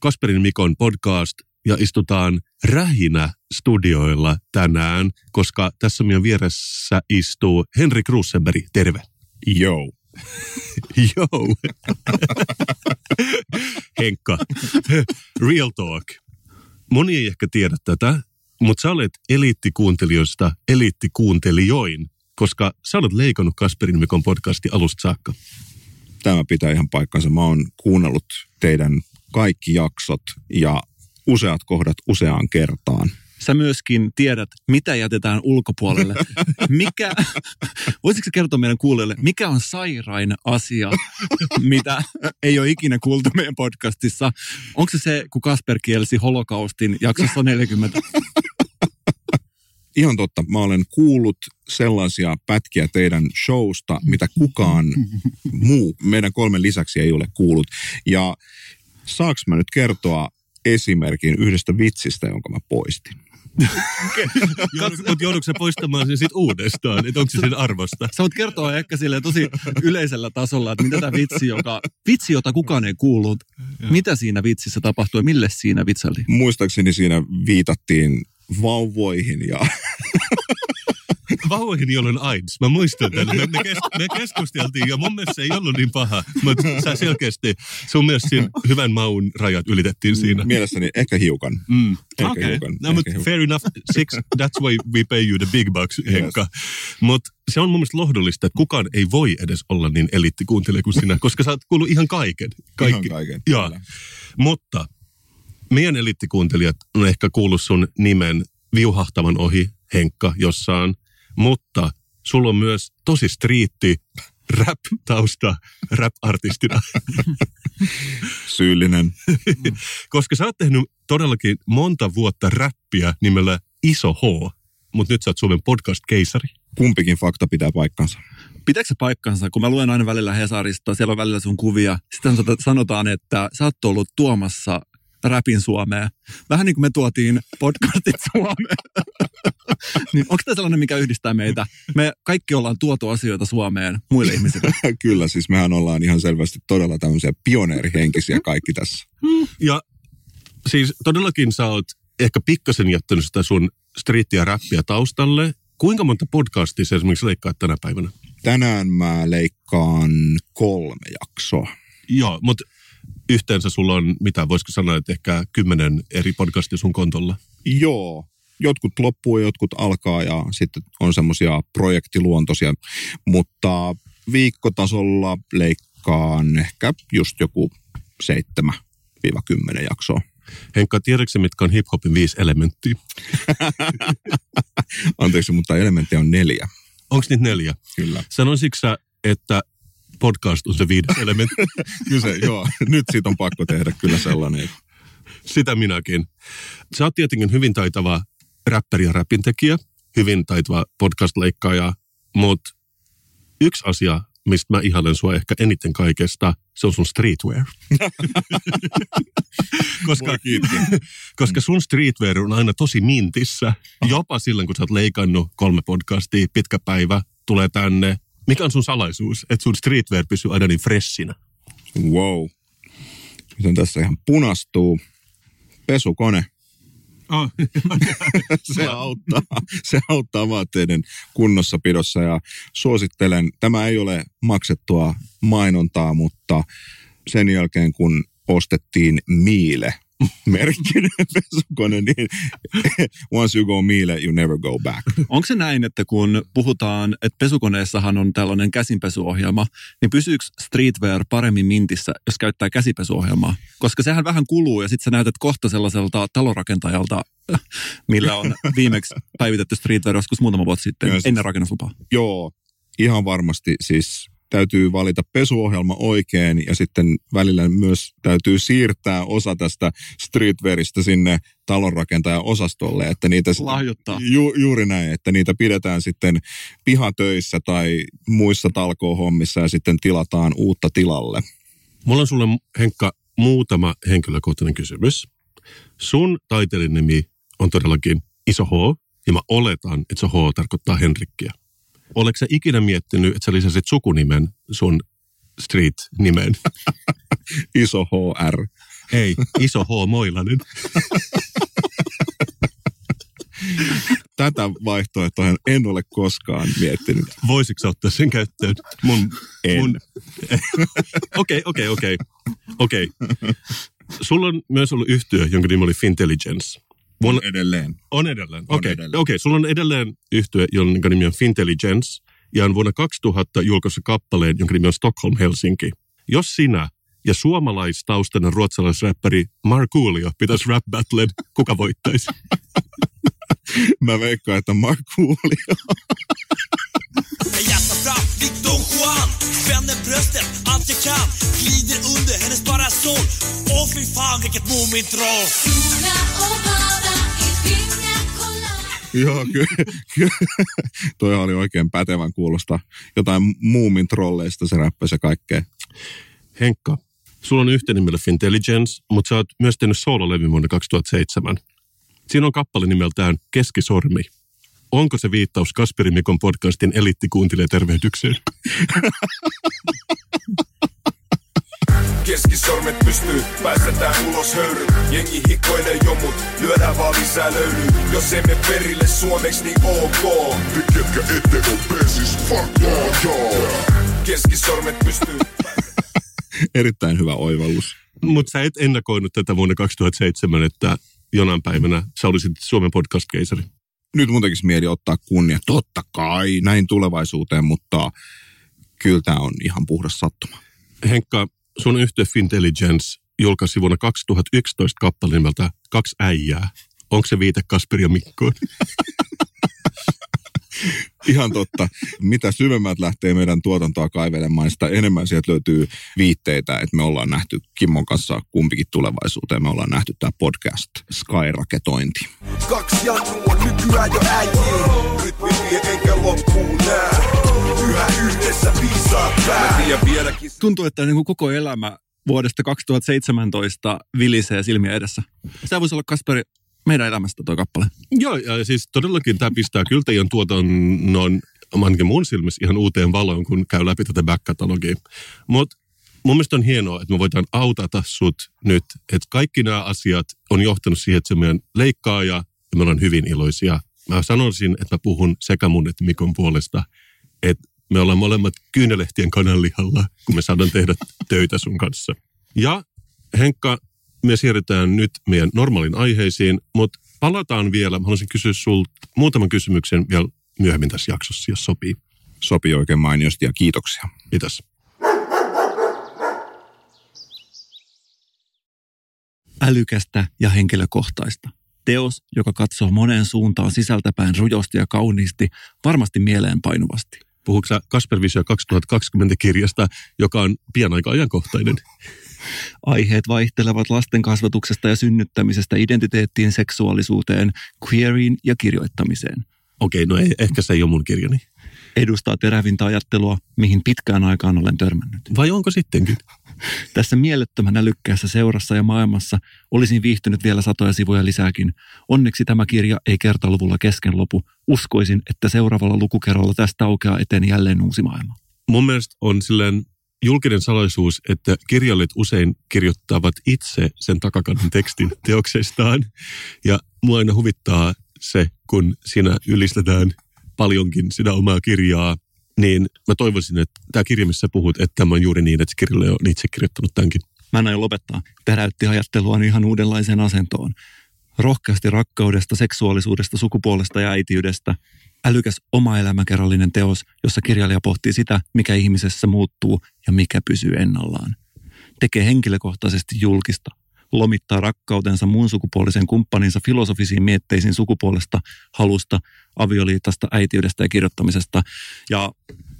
Kasperin Mikon podcast ja istutaan rähinä studioilla tänään, koska tässä meidän vieressä istuu Henri Krusenberg. Terve. Yo. Joo. Henkka, real talk. Moni ei ehkä tiedä tätä, mutta sä olet eliittikuuntelijoista eliittikuuntelijoin, koska sä olet leikannut Kasperin Mikon podcasti alusta saakka. Tämä pitää ihan paikkansa. Mä oon kuunnellut teidän kaikki jaksot ja useat kohdat useaan kertaan. Sä myöskin tiedät, mitä jätetään ulkopuolelle. Mikä, voisitko kertoa meidän kuulijoille, mikä on sairain asia, mitä ei ole ikinä kuultu meidän podcastissa? Onko se se, kun Kasper kielsi holokaustin jaksossa 40? Ihan totta, mä olen kuullut sellaisia pätkiä teidän showsta, mitä kukaan muu meidän kolmen lisäksi ei ole kuullut. Ja saaks mä nyt kertoa esimerkin yhdestä vitsistä, jonka mä poistin? Mutta joudutko sä poistamaan sen sitten uudestaan, että onko se sen arvosta? Sä voit kertoa ehkä sille tosi yleisellä tasolla, että mitä tämä vitsi, joka, vitsi, jota kukaan ei kuullut, mitä siinä vitsissä tapahtui, mille siinä vitsaili? Muistaakseni siinä viitattiin vauvoihin ja Vauvoihin, on AIDS. Mä muistan tämän. Me, me, kes, me keskusteltiin ja mun mielestä se ei ollut niin paha. Mutta sä selkeästi, sun mielestä siinä hyvän maun rajat ylitettiin siinä. mielestäni ehkä hiukan. Mm. Ehkä Okei, hiukan, no, mutta fair enough. Six, that's why we pay you the big bucks, Henkka. Mutta se on mun mielestä lohdullista, että kukaan ei voi edes olla niin eliittikuuntelija kuin sinä, koska sä oot kuullut ihan kaiken. Kaikki. Ihan kaiken, Joo. Mutta meidän eliittikuuntelijat on ehkä kuullut sun nimen viuhahtavan ohi, Henkka, jossain. Mutta sulla on myös tosi striitti rap-tausta rap-artistina. Syyllinen. Koska sä oot tehnyt todellakin monta vuotta räppiä nimellä Iso H, mutta nyt sä oot Suomen podcast-keisari. Kumpikin fakta pitää paikkansa. Pitääkö se paikkansa, kun mä luen aina välillä Hesarista, siellä on välillä sun kuvia. Sitten sanotaan, että sä oot ollut tuomassa räpin Suomeen. Vähän niin kuin me tuotiin podcastit Suomeen. niin onko tämä sellainen, mikä yhdistää meitä? Me kaikki ollaan tuotu asioita Suomeen muille ihmisille. Kyllä, siis mehän ollaan ihan selvästi todella tämmöisiä pioneerihenkisiä kaikki tässä. Ja siis todellakin sä oot ehkä pikkasen jättänyt sitä sun striittiä räppiä taustalle. Kuinka monta podcastia sä esimerkiksi leikkaat tänä päivänä? Tänään mä leikkaan kolme jaksoa. Joo, mutta yhteensä sulla on, mitä voisiko sanoa, että ehkä kymmenen eri podcastia sun kontolla. Joo, jotkut loppuu ja jotkut alkaa ja sitten on semmoisia projektiluontoisia, mutta viikkotasolla leikkaan ehkä just joku seitsemän 10 jaksoa. Henkka, tiedätkö mitkä on hiphopin viisi elementtiä? Anteeksi, mutta elementtejä on neljä. Onko niitä neljä? Kyllä. Sanoisitko sä, että podcast on se viides elementti? Kyllä se, joo. Nyt siitä on pakko tehdä kyllä sellainen. Sitä minäkin. Sä oot tietenkin hyvin taitava räppäri ja räpintekijä, hyvin taitava podcast-leikkaaja, mutta yksi asia, mistä mä ihailen sua ehkä eniten kaikesta, se on sun streetwear. koska, koska sun streetwear on aina tosi mintissä. Jopa silloin, kun sä oot leikannut kolme podcastia, pitkä päivä, tulee tänne. Mikä on sun salaisuus, että sun streetwear pysyy aina niin freshinä? Wow. Miten tässä ihan punastuu. Pesukone. Oh. Se auttaa, se auttaa vaatteiden kunnossapidossa ja suosittelen, tämä ei ole maksettua mainontaa, mutta sen jälkeen kun ostettiin Miile merkkinen pesukone, niin once you go Miile, you never go back. Onko se näin, että kun puhutaan, että pesukoneessahan on tällainen käsinpesuohjelma, niin pysyykö streetwear paremmin mintissä, jos käyttää käsipesuohjelmaa? Koska sehän vähän kuluu ja sitten sä näytät kohta sellaiselta talorakentajalta, millä on viimeksi päivitetty streetwear joskus muutama vuosi sitten, Joo, siis- ennen rakennuslupaa. Joo, ihan varmasti siis täytyy valita pesuohjelma oikein ja sitten välillä myös täytyy siirtää osa tästä streetwearista sinne talonrakentajan osastolle, että niitä Lahjoittaa. Ju, juuri näin, että niitä pidetään sitten pihatöissä tai muissa talkoohommissa ja sitten tilataan uutta tilalle. Mulla on sulle, Henkka, muutama henkilökohtainen kysymys. Sun taiteellinen nimi on todellakin iso H, ja mä oletan, että se H tarkoittaa Henrikkiä. Oletko sä ikinä miettinyt, että sä lisäsit sukunimen sun street-nimeen? Iso HR. Ei, iso H Moilanen. Tätä vaihtoehtoa en ole koskaan miettinyt. Voisitko ottaa sen käyttöön? Mun, En. mun... Okei, okei, okei. Okei. Sulla on myös ollut yhtiö, jonka nimi oli Fintelligence. Edelleen. on edelleen. On Okei, edelleen. okei. Sulla on edelleen yhtiö, jonka nimi on Fintelligence. Ja on vuonna 2000 julkaissut kappaleen, jonka nimi on Stockholm Helsinki. Jos sinä ja suomalaistaustainen ruotsalaisräppäri Markoolio pitäisi rap battlen, kuka voittaisi? Mä veikkaan, että Markoolio. Fram likt Don Juan Spänner bröstet allt jag kan Glider under hennes parasoll Åh fy fan vilket Mumintroll Sola och bada i Pina Colada. Joo, kyllä. Ky- toi oli oikein pätevän kuulosta. Jotain muumin trolleista se räppäsi ja kaikkea. Henkka, sulla on yhteinen nimellä Fintelligence, mutta sä oot myös tehnyt soololevyn vuonna 2007. Siinä on kappale nimeltään Keskisormi. Onko se viittaus Kasperi Mikon podcastin eliittikuuntelija tervehdykseen? Keskisormet pystyy, päästetään ulos höyry. Jengi hikoilee jo mut, lyödään vaan lisää löylyy. Jos emme perille suomeksi, niin ok. Nyt ketkä ette oo pesis, fuck yeah, yeah. Keskisormet pystyy. Erittäin hyvä oivallus. Mutta sä et ennakoinut tätä vuonna 2007, että jonain päivänä sä olisit Suomen podcast-keisari. Nyt mun tekisi mieli ottaa kunnia. Totta kai, näin tulevaisuuteen, mutta kyllä tämä on ihan puhdas sattuma. Henkka, sun yhtiö Fintelligence julkaisi vuonna 2011 kappaleen nimeltä Kaksi äijää. Onko se viite Kasperi ja Mikkoon? Ihan totta. Mitä syvemmät lähtee meidän tuotantoa kaivelemaan, sitä enemmän sieltä löytyy viitteitä, että me ollaan nähty Kimmon kanssa kumpikin tulevaisuuteen. Me ollaan nähty tämä podcast Skyraketointi. Kaksi jannu on nykyään jo vie enkä loppuun nää. Yhä yhdessä viisaat pää. Vieläkin Tuntuu, että niin kuin koko elämä vuodesta 2017 vilisee silmiä edessä. Tämä voisi olla Kasperi meidän elämästä tuo kappale. Joo, ja siis todellakin tämä pistää kyllä teidän tuotannon, ainakin mun silmissä, ihan uuteen valoon, kun käy läpi tätä back-katalogia. Mutta mun mielestä on hienoa, että me voidaan autata sut nyt, että kaikki nämä asiat on johtanut siihen, että se meidän leikkaaja ja me ollaan hyvin iloisia. Mä sanoisin, että mä puhun sekä mun että Mikon puolesta, että me ollaan molemmat kyynelehtien kananlihalla, kun me saadaan tehdä töitä sun kanssa. Ja Henkka, me siirrytään nyt meidän normaalin aiheisiin, mutta palataan vielä. Mä haluaisin kysyä sulta muutaman kysymyksen vielä myöhemmin tässä jaksossa, jos sopii. Sopii oikein mainiosti ja kiitoksia. Mitäs? Älykästä ja henkilökohtaista. Teos, joka katsoo moneen suuntaan sisältäpäin rujosti ja kauniisti, varmasti mieleenpainuvasti. Puhuuko Kasper Visio 2020 kirjasta, joka on pian aika ajankohtainen? Aiheet vaihtelevat lasten kasvatuksesta ja synnyttämisestä identiteettiin, seksuaalisuuteen, queeriin ja kirjoittamiseen. Okei, no ei, ehkä se ei ole mun kirjani. Edustaa terävintä ajattelua, mihin pitkään aikaan olen törmännyt. Vai onko sittenkin? Tässä mielettömän älykkäässä seurassa ja maailmassa olisin viihtynyt vielä satoja sivuja lisääkin. Onneksi tämä kirja ei kertaluvulla kesken lopu. Uskoisin, että seuraavalla lukukerralla tästä aukeaa eteen jälleen uusi maailma. Mun mielestä on silleen julkinen salaisuus, että kirjailijat usein kirjoittavat itse sen takakannen tekstin teokseistaan. Ja mua aina huvittaa se, kun siinä ylistetään paljonkin sitä omaa kirjaa, niin mä toivoisin, että tämä kirja, missä sä puhut, että tämä on juuri niin, että se kirjailija on itse kirjoittanut tämänkin. Mä en aio lopettaa. Täräytti ajatteluaan ihan uudenlaiseen asentoon. Rohkeasti rakkaudesta, seksuaalisuudesta, sukupuolesta ja äitiydestä. Älykäs oma elämäkerrallinen teos, jossa kirjailija pohtii sitä, mikä ihmisessä muuttuu ja mikä pysyy ennallaan. Tekee henkilökohtaisesti julkista. Lomittaa rakkautensa muun sukupuolisen kumppaninsa filosofisiin mietteisiin sukupuolesta, halusta, avioliitosta, äitiydestä ja kirjoittamisesta. Ja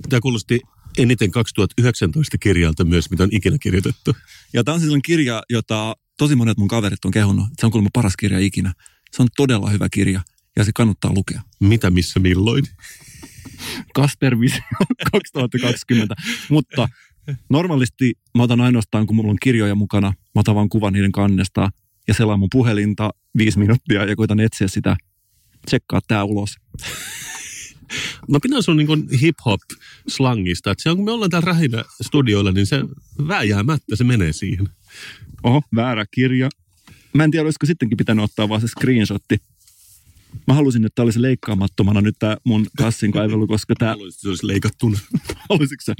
Tämä kuulosti eniten 2019 kirjalta myös, mitä on ikinä kirjoitettu. Ja tämä on siis sellainen kirja, jota tosi monet mun kaverit on kehunut. Se on kuulemma paras kirja ikinä. Se on todella hyvä kirja ja se kannattaa lukea. Mitä, missä, milloin? Kasper Visio 2020. Mutta normaalisti mä otan ainoastaan, kun mulla on kirjoja mukana, mä otan vaan kuvan niiden kannesta ja selaan mun puhelinta viisi minuuttia ja koitan etsiä sitä, tsekkaa tää ulos. Mä pidän sun niin hip-hop-slangista, että se on, kun me ollaan täällä Rähinä studioilla, niin se vääjäämättä se menee siihen. Oho, väärä kirja. Mä en tiedä, olisiko sittenkin pitänyt ottaa vaan se screenshotti. Mä halusin, että tää olisi leikkaamattomana nyt tää mun kassin kaivelu, koska tää... Haluaisit, että se olisi leikattuna. Haluaisitko sä?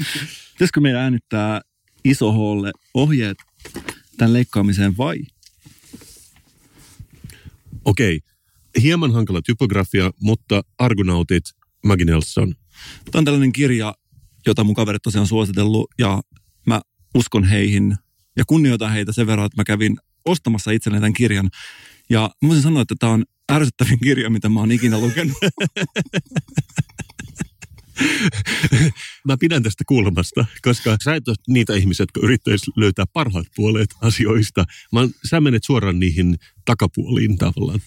Pitäisikö meidän äänittää iso holle ohjeet tämän leikkaamiseen vai? Okei, hieman hankala typografia, mutta Argonautit, Maggie Nelson. Tämä on tällainen kirja, jota mun kaverit tosiaan suositellut ja mä uskon heihin ja kunnioitan heitä sen verran, että mä kävin ostamassa itselleni tämän kirjan. Ja mä voisin sanoa, että tämä on ärsyttävin kirja, mitä mä oon ikinä lukenut. Mä pidän tästä kulmasta, koska sä et ole niitä ihmisiä, jotka yrittäisi löytää parhaat puolet asioista. Mä, sä menet suoraan niihin takapuoliin tavallaan.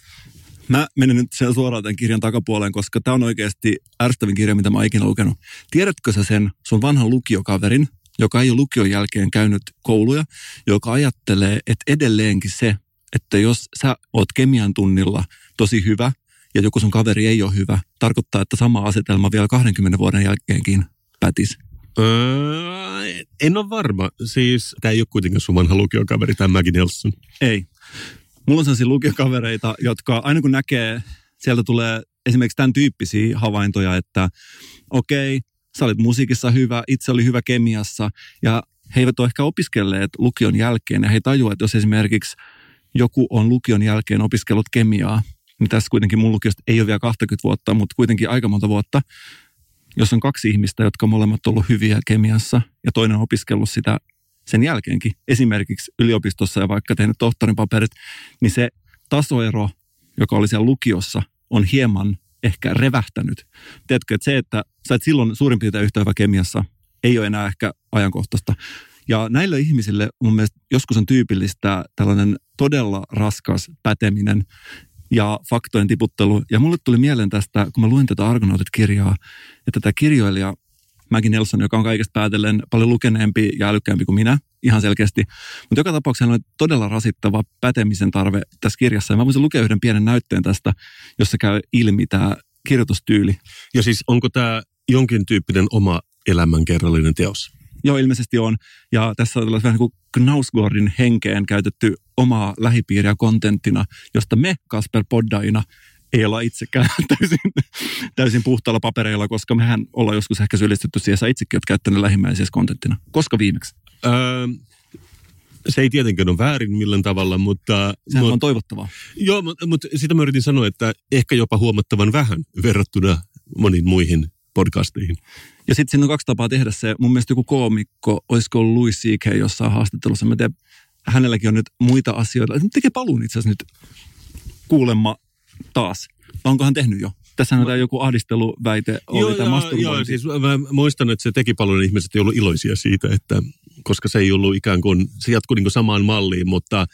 Mä menen nyt sen suoraan tämän kirjan takapuoleen, koska tämä on oikeasti ärsyttävin kirja, mitä mä oon ikinä lukenut. Tiedätkö sä sen sun vanhan lukiokaverin, joka ei ole lukion jälkeen käynyt kouluja, joka ajattelee, että edelleenkin se, että jos sä oot kemian tunnilla tosi hyvä ja joku sun kaveri ei ole hyvä, tarkoittaa, että sama asetelma vielä 20 vuoden jälkeenkin pätisi. Öö, en ole varma. Siis tämä ei ole kuitenkaan sun vanha lukiokaveri, tämä Maggie Nelson. Ei. Mulla on sellaisia lukiokavereita, jotka aina kun näkee, sieltä tulee esimerkiksi tämän tyyppisiä havaintoja, että okei, sä olit musiikissa hyvä, itse oli hyvä kemiassa ja he eivät ole ehkä opiskelleet lukion jälkeen ja he tajuavat, että jos esimerkiksi joku on lukion jälkeen opiskellut kemiaa, niin tässä kuitenkin mun lukiosta ei ole vielä 20 vuotta, mutta kuitenkin aika monta vuotta, jos on kaksi ihmistä, jotka molemmat ollut hyviä kemiassa ja toinen on opiskellut sitä sen jälkeenkin, esimerkiksi yliopistossa ja vaikka tehnyt tohtorin paperit, niin se tasoero, joka oli siellä lukiossa, on hieman ehkä revähtänyt. Tiedätkö, että se, että sä et silloin suurin piirtein yhtä hyvä kemiassa, ei ole enää ehkä ajankohtaista. Ja näille ihmisille mun mielestä joskus on tyypillistä tällainen todella raskas päteminen ja faktojen tiputtelu. Ja mulle tuli mieleen tästä, kun mä luin tätä Argonautit-kirjaa, että tämä kirjoilija Maggie Nelson, joka on kaikesta päätellen paljon lukeneempi ja älykkäämpi kuin minä, ihan selkeästi. Mutta joka tapauksessa on todella rasittava pätemisen tarve tässä kirjassa. Ja mä voisin lukea yhden pienen näytteen tästä, jossa käy ilmi tämä kirjoitustyyli. Ja siis onko tämä jonkin tyyppinen oma elämänkerrallinen teos? Joo, ilmeisesti on. Ja tässä on tällainen vähän niin kuin Knausgårdin henkeen käytetty omaa lähipiiriä kontenttina, josta me Kasper Poddaina ei olla itsekään täysin, täysin puhtaalla papereilla, koska mehän ollaan joskus ehkä syyllistetty siihen, sä itsekin oot käyttänyt lähimmäisiä kontenttina. Koska viimeksi? Öö, se ei tietenkään ole väärin millään tavalla, mutta... Sehän mut, on toivottavaa. Joo, mutta, mutta sitä mä yritin sanoa, että ehkä jopa huomattavan vähän verrattuna moniin muihin podcasteihin. Ja sitten siinä on kaksi tapaa tehdä se. Mun mielestä joku koomikko, olisiko ollut Louis C.K. jossain haastattelussa. Mä tiedän, hänelläkin on nyt muita asioita. Hän tekee paluun itse asiassa nyt kuulemma taas. Vai Onko hän tehnyt jo? Tässä on tämä joku ahdisteluväite oli tämä joo, masturbointi. joo, siis mä muistan, että se teki paljon ihmiset ei ollut iloisia siitä, että koska se ei ollut ikään kuin, se jatkui niin kuin samaan malliin, mutta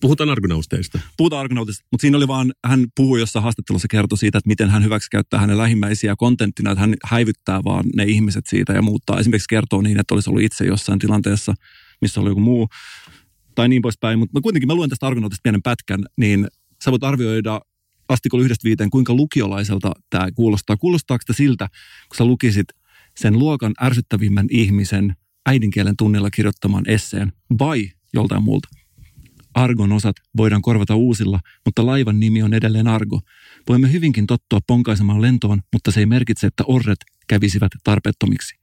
puhutaan argonausteista. Puhutaan Argonautista, mutta siinä oli vaan, hän puhui jossain haastattelussa kertoi siitä, että miten hän hyväksikäyttää hänen lähimmäisiä kontenttina, että hän häivyttää vaan ne ihmiset siitä ja muuttaa. Esimerkiksi kertoo niin, että olisi ollut itse jossain tilanteessa, missä oli joku muu tai niin poispäin. Mutta kuitenkin mä luen tästä Argonautista pienen pätkän, niin sä voit arvioida astikolla yhdestä viiteen, kuinka lukiolaiselta tämä kuulostaa. Kuulostaako sitä siltä, kun sä lukisit sen luokan ärsyttävimmän ihmisen äidinkielen tunnilla kirjoittaman esseen vai joltain muulta? Argon osat voidaan korvata uusilla, mutta laivan nimi on edelleen Argo. Voimme hyvinkin tottua ponkaisemaan lentoon, mutta se ei merkitse, että orret kävisivät tarpeettomiksi.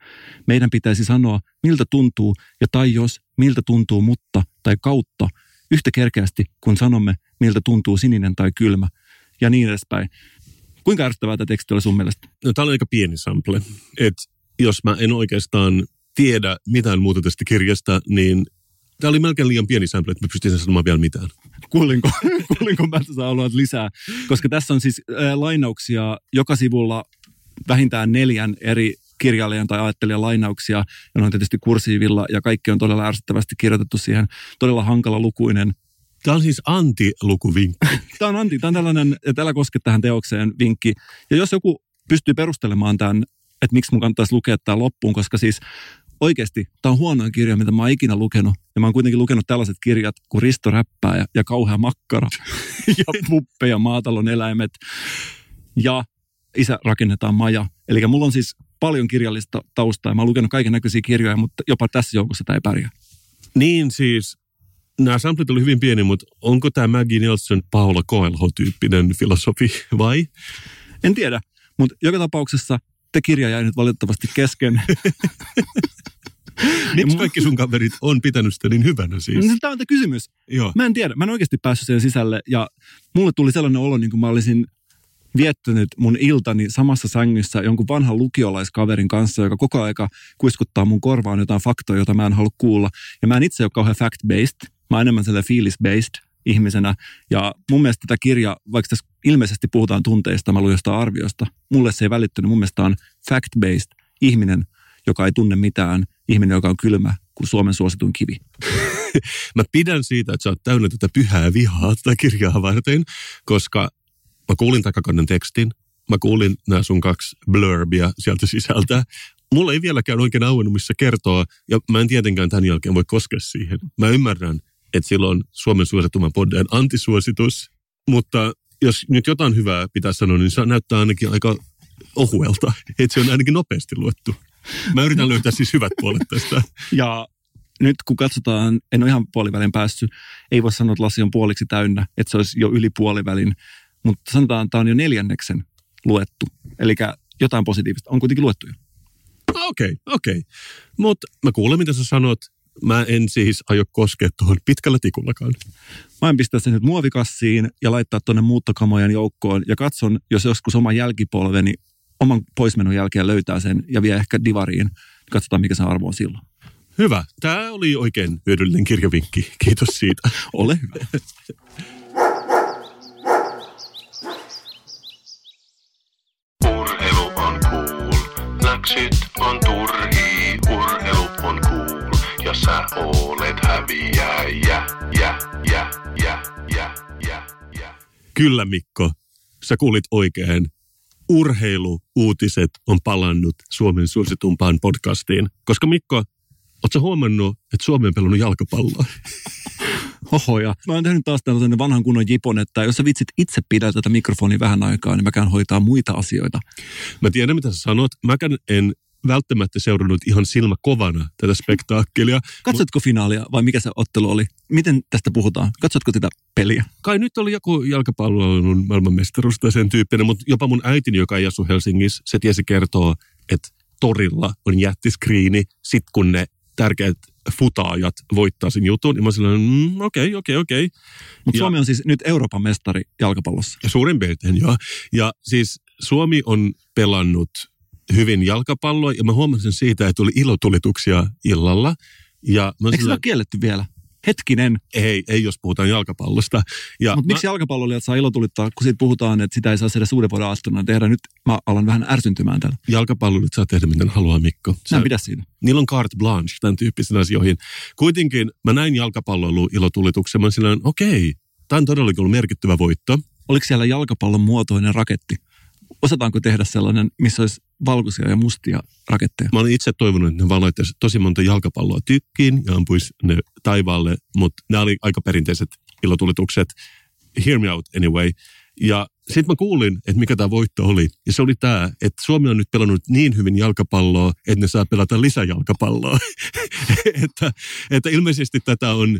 Meidän pitäisi sanoa, miltä tuntuu, ja tai jos, miltä tuntuu mutta tai kautta, yhtä kerkeästi, kun sanomme, miltä tuntuu sininen tai kylmä, ja niin edespäin. Kuinka ärsyttävää tämä teksti oli sun mielestä? No, tämä on aika pieni sample. Et jos mä en oikeastaan tiedä mitään muuta tästä kirjasta, niin tämä oli melkein liian pieni sample, että mä pystyisin sanomaan vielä mitään. Kuulinko, kuulinko mä, että sä haluat lisää? Koska tässä on siis äh, lainauksia joka sivulla vähintään neljän eri kirjailijan tai ajattelijan lainauksia, ja ne on tietysti kursiivilla, ja kaikki on todella ärsyttävästi kirjoitettu siihen. Todella hankala lukuinen. Tämä on siis anti-lukuvinkki. Tämä on Antti, tämä on tällainen, että älä koske tähän teokseen vinkki. Ja jos joku pystyy perustelemaan tämän, että miksi mun kannattaisi lukea tämä loppuun, koska siis oikeasti tämä on huonoin kirja, mitä mä oon ikinä lukenut. Ja mä oon kuitenkin lukenut tällaiset kirjat kuin Risto Räppää ja, ja Kauhea makkara ja Puppe ja Maatalon eläimet ja Isä rakennetaan maja. Eli mulla on siis paljon kirjallista taustaa ja mä oon lukenut kaiken näköisiä kirjoja, mutta jopa tässä joukossa tämä ei pärjää. niin siis, nämä samplet oli hyvin pieni, mutta onko tämä Maggie Nelson Paula Coelho-tyyppinen filosofi vai? En tiedä, mutta joka tapauksessa te kirja jäi nyt valitettavasti kesken. Miksi kaikki sun kaverit on pitänyt sitä niin hyvänä siis? Tämä on tämä kysymys. Joo. Mä en tiedä, mä en oikeasti päässyt siihen sisälle ja mulle tuli sellainen olo, niin kuin mä olisin viettänyt mun iltani samassa sängyssä jonkun vanhan lukiolaiskaverin kanssa, joka koko aika kuiskuttaa mun korvaan jotain faktoja, jota mä en halua kuulla. Ja mä en itse ole kauhean fact-based, mä oon enemmän sellainen fiilis-based ihmisenä. Ja mun mielestä tätä kirja, vaikka tässä ilmeisesti puhutaan tunteista, mä luin arviosta, mulle se ei välittynyt. Mun mielestä on fact-based ihminen, joka ei tunne mitään, ihminen, joka on kylmä kuin Suomen suosituin kivi. Mä pidän siitä, että sä oot täynnä tätä pyhää vihaa tätä kirjaa varten, koska mä kuulin takakannen tekstin, mä kuulin nämä sun kaksi blurbia sieltä sisältä. Mulla ei vieläkään oikein auennut, missä kertoo, ja mä en tietenkään tämän jälkeen voi koskea siihen. Mä ymmärrän, että silloin Suomen suosituman poddeen antisuositus, mutta jos nyt jotain hyvää pitää sanoa, niin se näyttää ainakin aika ohuelta, että se on ainakin nopeasti luettu. Mä yritän löytää siis hyvät puolet tästä. Ja nyt kun katsotaan, en ole ihan puolivälin päässyt, ei voi sanoa, että lasi on puoliksi täynnä, että se olisi jo yli puolivälin, mutta sanotaan, että tämä on jo neljänneksen luettu. Eli jotain positiivista on kuitenkin luettu jo. Okei, okei. Mutta mä kuulen, mitä sä sanot. Mä en siis aio koskea tuohon pitkällä tikullakaan. Mä en pistää sen nyt muovikassiin ja laittaa tuonne muuttokamojen joukkoon ja katson, jos joskus oma jälkipolveni oman poismenon jälkeen löytää sen ja vie ehkä divariin. Katsotaan, mikä se arvo on silloin. Hyvä. Tämä oli oikein hyödyllinen kirjavinkki. Kiitos siitä. Ole hyvä. Urheilu on cool, läksyt on turhii. Sä olet häviäjä. Ja, ja, ja, ja, ja, ja. Kyllä Mikko, sä kuulit oikein. Urheiluuutiset on palannut Suomen suositumpaan podcastiin. Koska Mikko, ootko huomannut, että Suomi on pelannut jalkapalloa? Oho, ja mä oon tehnyt taas tällaisen vanhan kunnon jipon, että jos sä vitsit itse pidä tätä mikrofonia vähän aikaa, niin mä käyn hoitaa muita asioita. Mä tiedän, mitä sä sanot. Mäkään en välttämättä seurannut ihan silmä kovana tätä spektaakkelia. Katsotko finaalia vai mikä se ottelu oli? Miten tästä puhutaan? Katsotko sitä peliä? Kai nyt oli joku jalkapallon maailmanmestaruus tai sen tyyppinen, mutta jopa mun äitini, joka ei asu Helsingissä, se tiesi kertoa, että torilla on jättiskriini, sit kun ne tärkeät futaajat voittaa sen jutun. Ja mä sanoin, mm, okei, okei, okei. Mutta Ja- Suomi on siis nyt Euroopan mestari jalkapallossa. Ja suurin piirtein, joo. Ja siis Suomi on pelannut hyvin jalkapalloa, ja mä huomasin siitä, että tuli ilotulituksia illalla. Ja mä Eikö sillä, ole kielletty vielä? Hetkinen. ei, ei jos puhutaan jalkapallosta. Ja Mutta mä- miksi jalkapalloilijat saa ilotulittaa, kun siitä puhutaan, että sitä ei saa edes uuden vuoden aattona tehdä? Nyt mä alan vähän ärsyntymään tällä. jalkapalloilijat saa tehdä miten haluaa, Mikko. Mä Sä, en pidä siitä. niillä on carte blanche tämän tyyppisiin asioihin. Kuitenkin mä näin jalkapalloilu ilotulituksen. Mä okei, tämä on todellakin ollut merkittävä voitto. Oliko siellä jalkapallon muotoinen raketti? Osataanko tehdä sellainen, missä olisi valkoisia ja mustia raketteja? Mä olin itse toivonut, että ne vaan laittaisi tosi monta jalkapalloa tykkiin ja ampuisi ne taivaalle, mutta nämä oli aika perinteiset ilotulitukset. Hear me out anyway. Ja sitten mä kuulin, että mikä tämä voitto oli. Ja se oli tämä, että Suomi on nyt pelannut niin hyvin jalkapalloa, että ne saa pelata lisäjalkapalloa. että, että ilmeisesti tätä on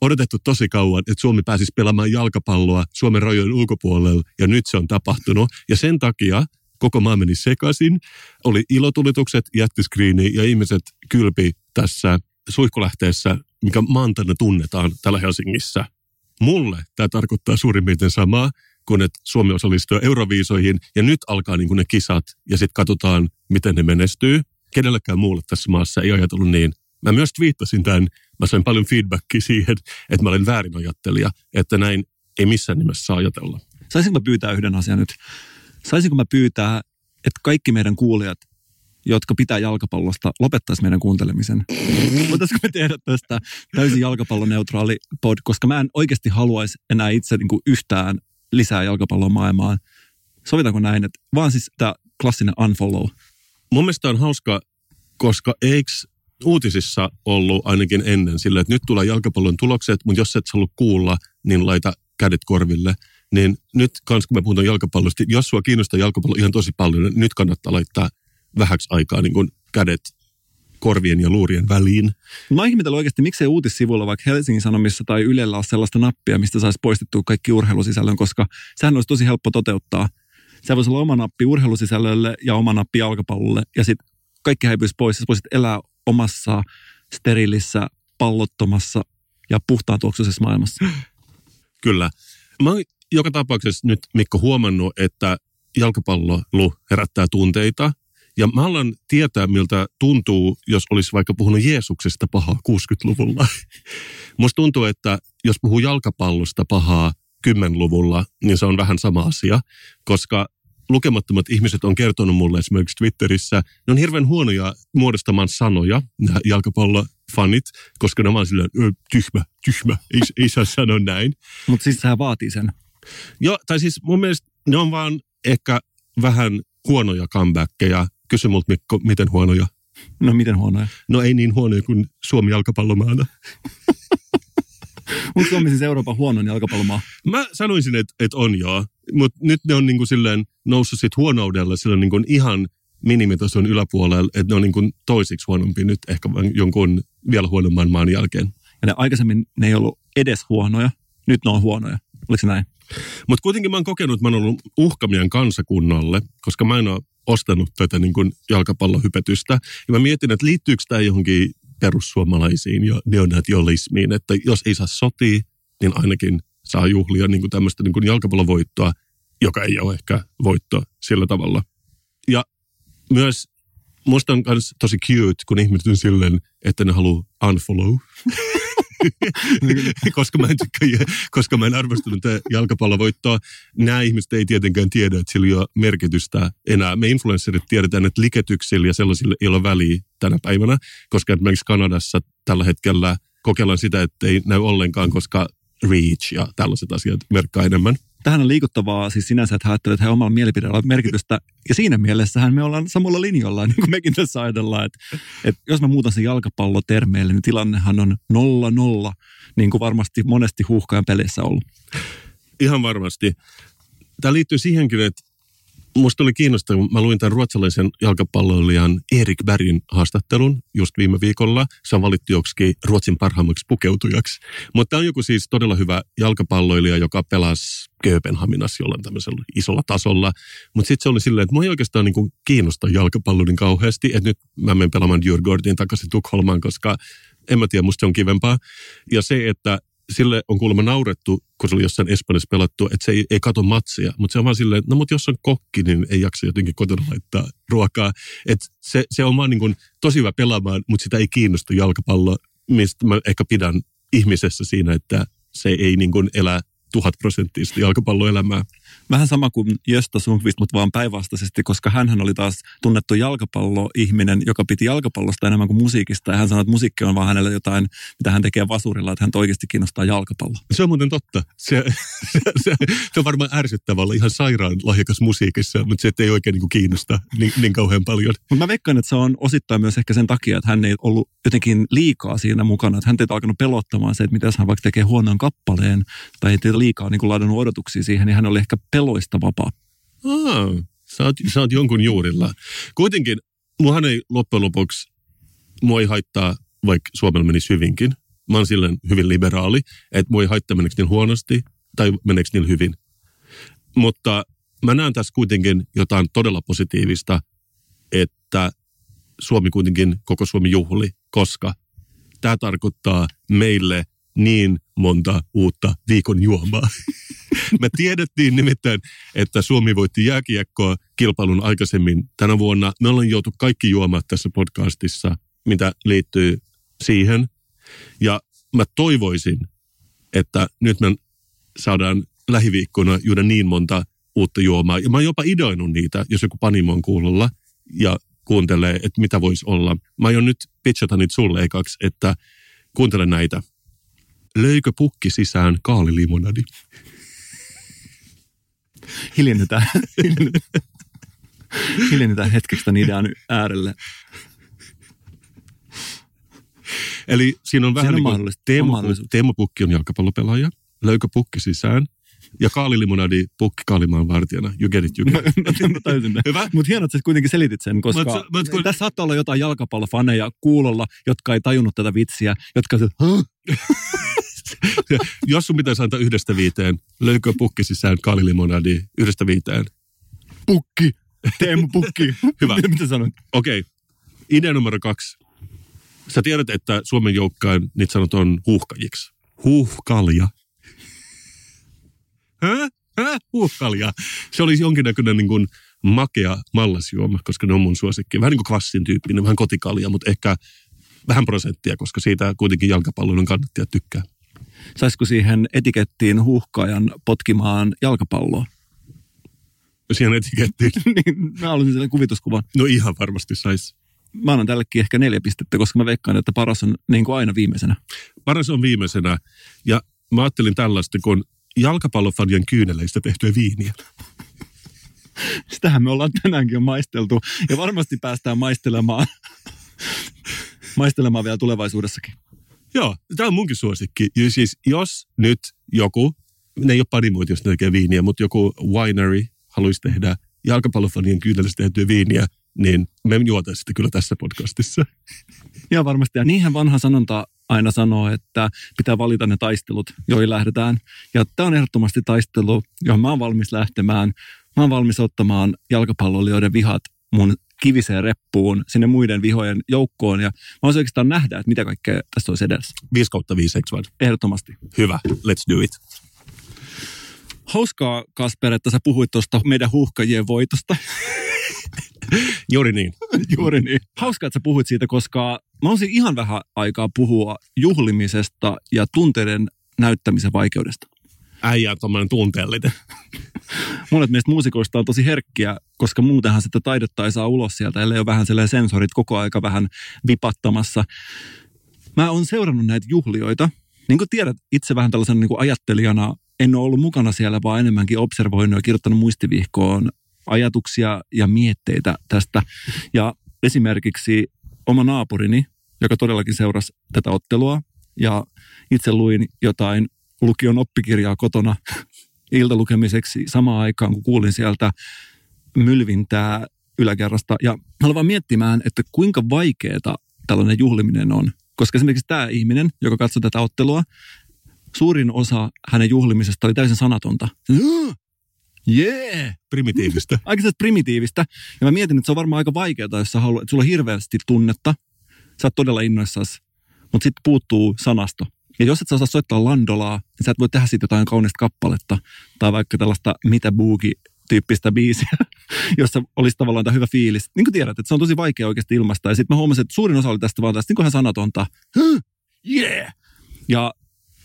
odotettu tosi kauan, että Suomi pääsisi pelaamaan jalkapalloa Suomen rajojen ulkopuolella, ja nyt se on tapahtunut. Ja sen takia koko maa meni sekaisin. Oli ilotulitukset, jättiskriini ja ihmiset kylpi tässä suihkulähteessä, mikä maantaina tunnetaan täällä Helsingissä. Mulle tämä tarkoittaa suurin piirtein samaa, kun että Suomi osallistuu Euroviisoihin ja nyt alkaa niin ne kisat ja sitten katsotaan, miten ne menestyy. Kenellekään muulle tässä maassa ei ajatellut niin. Mä myös twiittasin tämän, mä sain paljon feedbackia siihen, että mä olen väärinajattelija, että näin ei missään nimessä saa ajatella. Saisinko mä pyytää yhden asian nyt? Saisinko mä pyytää, että kaikki meidän kuulijat, jotka pitää jalkapallosta, lopettaisi meidän kuuntelemisen. Voitaisiko me tehdä tästä täysin jalkapalloneutraali pod, koska mä en oikeasti haluaisi enää itse niin kuin yhtään lisää jalkapallon maailmaan. Sovitaanko näin, että vaan siis tämä klassinen unfollow. Mun mielestä on hauska, koska eikö uutisissa ollut ainakin ennen sillä, että nyt tulee jalkapallon tulokset, mutta jos et halua kuulla, niin laita kädet korville. Niin nyt kans kun me puhutaan jalkapallosta, jos sua kiinnostaa jalkapallo ihan tosi paljon, niin nyt kannattaa laittaa vähäksi aikaa niin kuin kädet korvien ja luurien väliin. Mä oon ihmetellyt oikeasti, miksei uutissivuilla vaikka Helsingin Sanomissa tai Ylellä ole sellaista nappia, mistä saisi poistettua kaikki urheilusisällön, koska sehän olisi tosi helppo toteuttaa. Se voisi olla oma nappi urheilusisällölle ja oma nappi jalkapallolle ja sitten kaikki häipyisi pois. Sä voisit elää omassa sterilissä, pallottomassa ja puhtaan tuoksuisessa maailmassa. Kyllä. Mä oon joka tapauksessa nyt Mikko huomannut, että jalkapallo herättää tunteita. Ja mä haluan tietää, miltä tuntuu, jos olisi vaikka puhunut Jeesuksesta pahaa 60-luvulla. Musta tuntuu, että jos puhuu jalkapallosta pahaa 10-luvulla, niin se on vähän sama asia, koska lukemattomat ihmiset on kertonut mulle esimerkiksi Twitterissä, ne on hirveän huonoja muodostamaan sanoja, nämä jalkapallofanit, koska ne on silleen, "Ö, tyhmä, tyhmä, ei, ei saa sanoa näin. Mutta siis sehän vaatii sen. Joo, tai siis mun mielestä ne on vaan ehkä vähän huonoja comebackkejä. Kysy multa Mikko, miten huonoja? No miten huonoja? No ei niin huonoja kuin Suomi jalkapallomaana. Mutta Suomi siis Euroopan huonoin jalkapallomaa. Mä sanoisin, että, että on joo, mutta nyt ne on niinku silleen noussut sit huonoudella silleen niinku ihan minimitason yläpuolella, että ne on niinku toisiksi huonompi nyt ehkä jonkun vielä huonomman maan jälkeen. Ja ne aikaisemmin ne ei ollut edes huonoja, nyt ne on huonoja. Oliko se näin? Mutta kuitenkin mä oon kokenut, että mä oon ollut uhka meidän kansakunnalle, koska mä en ole ostanut tätä niin kuin jalkapallohypetystä. Ja mä mietin, että liittyykö tämä johonkin perussuomalaisiin ja neonatiolismiin, että jos ei saa sotia, niin ainakin saa juhlia niin kuin tämmöistä niin kuin jalkapallovoittoa, joka ei ole ehkä voitto sillä tavalla. Ja myös musta on myös tosi cute, kun ihmiset on silleen, että ne haluaa unfollow. koska, mä en tykkää, koska mä en arvostanut jalkapallovoittoa. Nämä ihmiset ei tietenkään tiedä, että sillä ei ole merkitystä enää. Me influencerit tiedetään, että liketyksillä ja sellaisilla ei ole väliä tänä päivänä, koska esimerkiksi Kanadassa tällä hetkellä kokeillaan sitä, että ei näy ollenkaan, koska reach ja tällaiset asiat merkkaa enemmän. Tähän on liikuttavaa siis sinänsä, että hän ajattelee, että hän omalla mielipiteellä on merkitystä. Ja siinä mielessähän me ollaan samalla linjalla, niin kuin mekin tässä ajatellaan, että, että jos mä muutan sen jalkapallotermeille, niin tilannehan on nolla nolla, niin kuin varmasti monesti huuhkajan peleissä ollut. Ihan varmasti. Tämä liittyy siihenkin, että musta oli kiinnostavaa, mä luin tämän ruotsalaisen jalkapalloilijan Erik Bergin haastattelun just viime viikolla. Se on valittu joksikin Ruotsin parhaimmaksi pukeutujaksi. Mutta tämä on joku siis todella hyvä jalkapalloilija, joka pelasi Kööpenhaminassa jollain tämmöisellä isolla tasolla. Mutta sitten se oli silleen, että mua ei oikeastaan niinku kiinnosta jalkapallo niin kauheasti, että nyt mä menen pelaamaan Djurgårdin takaisin Tukholmaan, koska en mä tiedä, musta se on kivempaa. Ja se, että sille on kuulemma naurettu, kun se oli jossain Espanjassa pelattu, että se ei, ei kato matsia. Mutta se on vaan silleen, no mutta jos on kokki, niin ei jaksa jotenkin kotona laittaa ruokaa. Et se, se on vaan niin kuin tosi hyvä pelaamaan, mutta sitä ei kiinnosta jalkapallo, mistä mä ehkä pidän ihmisessä siinä, että se ei niin kuin elä tuhat prosenttista jalkapalloelämää. Vähän sama kuin Jösta Sundqvist, mutta vaan päinvastaisesti, koska hän oli taas tunnettu jalkapalloihminen, joka piti jalkapallosta enemmän kuin musiikista. Ja hän sanoi, että musiikki on vaan hänelle jotain, mitä hän tekee vasurilla, että hän oikeasti kiinnostaa jalkapallo. Se on muuten totta. Se, se, se, se on varmaan ärsyttävää olla ihan sairaan lahjakas musiikissa, mutta se ei oikein niin kuin kiinnosta niin, niin kauhean paljon. Mutta mä veikkaan, että se on osittain myös ehkä sen takia, että hän ei ollut jotenkin liikaa siinä mukana. Että hän ei alkanut pelottamaan se, että mitä hän vaikka tekee huonon kappaleen tai ei liikaa niin kuin ladannut odotuksia siihen, niin hän oli ehkä peloista vapaa. Aa, sä, oot, sä oot jonkun juurilla. Kuitenkin, muahan ei loppujen lopuksi, mua ei haittaa, vaikka Suomella menisi hyvinkin. Mä oon silleen hyvin liberaali, että mua ei haittaa meneekö niillä huonosti tai meneekö niillä hyvin. Mutta mä näen tässä kuitenkin jotain todella positiivista, että Suomi kuitenkin, koko Suomi juhli, koska tämä tarkoittaa meille niin monta uutta viikon juomaa. Me tiedettiin nimittäin, että Suomi voitti jääkiekkoa kilpailun aikaisemmin tänä vuonna. Me ollaan joutu kaikki juomaan tässä podcastissa, mitä liittyy siihen. Ja mä toivoisin, että nyt me saadaan lähiviikkoina juoda niin monta uutta juomaa. Ja mä oon jopa ideoinut niitä, jos joku panimo on kuulolla ja kuuntelee, että mitä voisi olla. Mä aion nyt pitchata niitä sulle ekaksi, että kuuntele näitä. Löikö pukki sisään kaalilimonadi? Hiljennytään, hiljennytään, hiljennytään hetkeksi tämän idean äärelle. Eli siinä on vähän Siinä on niin kuin Teemu, Pukki on jalkapallopelaaja, löykö pukki sisään ja kaalilimonadi pukki kaalimaan vartijana. You get it, you get it. Mä täysin Hyvä. Mutta hienoa, että sä kuitenkin selitit sen, koska sä- mut kun- tässä saattaa olla jotain jalkapallofaneja kuulolla, jotka ei tajunnut tätä vitsiä, jotka se, "Hä? Jos sun pitäisi antaa yhdestä viiteen, löykö pukki sisään kaalilimonadi yhdestä viiteen. pukki, Teemu Pukki. Hyvä. Mitä sanoit? Okei, idea numero kaksi. Sä tiedät, että Suomen joukkaan niitä sanotaan huuhkajiksi. Huuhkalja. Hä? Hä? Huuhkalja. Se olisi jonkinnäköinen niin kuin makea mallasjuoma, koska ne on mun suosikki. Vähän niin kuin kvassin tyyppinen, vähän kotikalja, mutta ehkä vähän prosenttia, koska siitä kuitenkin jalkapallon kannattajat tykkää. Saisiko siihen etikettiin huuhkaajan potkimaan jalkapalloa? Siihen etikettiin. niin, mä haluaisin sellainen kuvituskuvan. No ihan varmasti sais. Mä annan tällekin ehkä neljä pistettä, koska mä veikkaan, että paras on niin kuin aina viimeisenä. Paras on viimeisenä. Ja mä ajattelin tällaista, kun jalkapallofanien kyyneleistä tehtyä viiniä. Sitähän me ollaan tänäänkin jo maisteltu ja varmasti päästään maistelemaan, maistelemaan vielä tulevaisuudessakin. Joo, tämä on munkin suosikki. Ja siis jos nyt joku, ne ei ole panimoita, jos ne tekee viiniä, mutta joku winery haluaisi tehdä jalkapallofanien kyyneleistä tehtyä viiniä, niin me juotaan sitä kyllä tässä podcastissa. Ja varmasti. Ja niinhän vanha sanonta aina sanoo, että pitää valita ne taistelut, joihin lähdetään. Ja tämä on ehdottomasti taistelu, johon mä oon valmis lähtemään. Mä oon valmis ottamaan jalkapalloilijoiden vihat mun kiviseen reppuun sinne muiden vihojen joukkoon. Ja mä voisin oikeastaan nähdä, että mitä kaikkea tässä olisi edessä. 5 kautta 5, eikö vaan? Ehdottomasti. Hyvä, let's do it. Hauskaa, Kasper, että sä puhuit tuosta meidän huuhkajien voitosta. Juuri niin. Juuri niin. Hauskaa, että sä puhuit siitä, koska mä olisin ihan vähän aikaa puhua juhlimisesta ja tunteiden näyttämisen vaikeudesta. Äijä on tommonen tunteellinen. Monet meistä muusikoista on tosi herkkiä, koska muutenhan sitä taidetta ei saa ulos sieltä, ellei ole vähän sellainen sensorit koko aika vähän vipattamassa. Mä oon seurannut näitä juhlioita. Niin kuin tiedät, itse vähän tällaisen niin kuin ajattelijana en ole ollut mukana siellä, vaan enemmänkin observoinut ja kirjoittanut muistivihkoon ajatuksia ja mietteitä tästä. Ja esimerkiksi oma naapurini, joka todellakin seurasi tätä ottelua, ja itse luin jotain lukion oppikirjaa kotona iltalukemiseksi samaan aikaan, kun kuulin sieltä mylvintää yläkerrasta. Ja vaan miettimään, että kuinka vaikeaa tällainen juhliminen on. Koska esimerkiksi tämä ihminen, joka katsoi tätä ottelua, suurin osa hänen juhlimisesta oli täysin sanatonta. Jee! Yeah! Primitiivistä. Aika primitiivistä. Ja mä mietin, että se on varmaan aika vaikeaa, jos sä haluat, että sulla on hirveästi tunnetta. Sä oot todella innoissas, mutta sitten puuttuu sanasto. Ja jos et sä osaa soittaa landolaa, niin sä et voi tehdä siitä jotain kaunista kappaletta. Tai vaikka tällaista mitä buuki tyyppistä biisiä, jossa olisi tavallaan tämä hyvä fiilis. Niin kuin tiedät, että se on tosi vaikea oikeasti ilmaista. Ja sitten mä huomasin, että suurin osa oli tästä vaan tästä niin ihan sanatonta. Yeah! Ja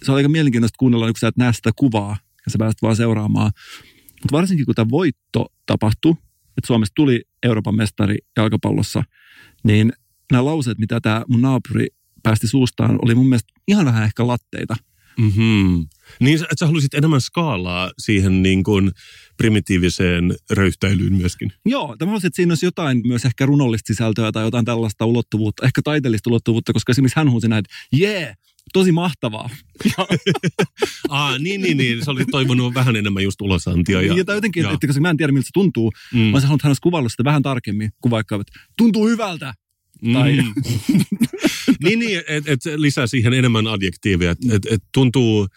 se on aika mielenkiintoista kuunnella, kun sä et näe sitä kuvaa ja sä pääset vaan seuraamaan. Mutta varsinkin kun tämä voitto tapahtui, että Suomesta tuli Euroopan mestari jalkapallossa, niin nämä lauseet, mitä tämä mun naapuri päästi suustaan, oli mun mielestä ihan vähän ehkä latteita. Mm-hmm. Niin, sä- että sä haluaisit enemmän skaalaa siihen niin kuin primitiiviseen röyhtäilyyn myöskin. Joo, tämä olisi, että siinä olisi jotain myös ehkä runollista sisältöä tai jotain tällaista ulottuvuutta, ehkä taiteellista ulottuvuutta, koska esimerkiksi hän huusi näin, että jee, tosi mahtavaa. Ja, Ah, niin, niin, niin. Sä olit toivonut vähän enemmän just ulosantia. Ja, ja, tai jotenkin, ja- että koska mä en tiedä, miltä se tuntuu, Mm. mä olisin halunnut, että hän olisi kuvaillut sitä vähän tarkemmin, kuin vaikka, että tuntuu hyvältä. Tai- Mm. niin, niin että et lisää siihen enemmän adjektiiveja. Et, et tuntuu,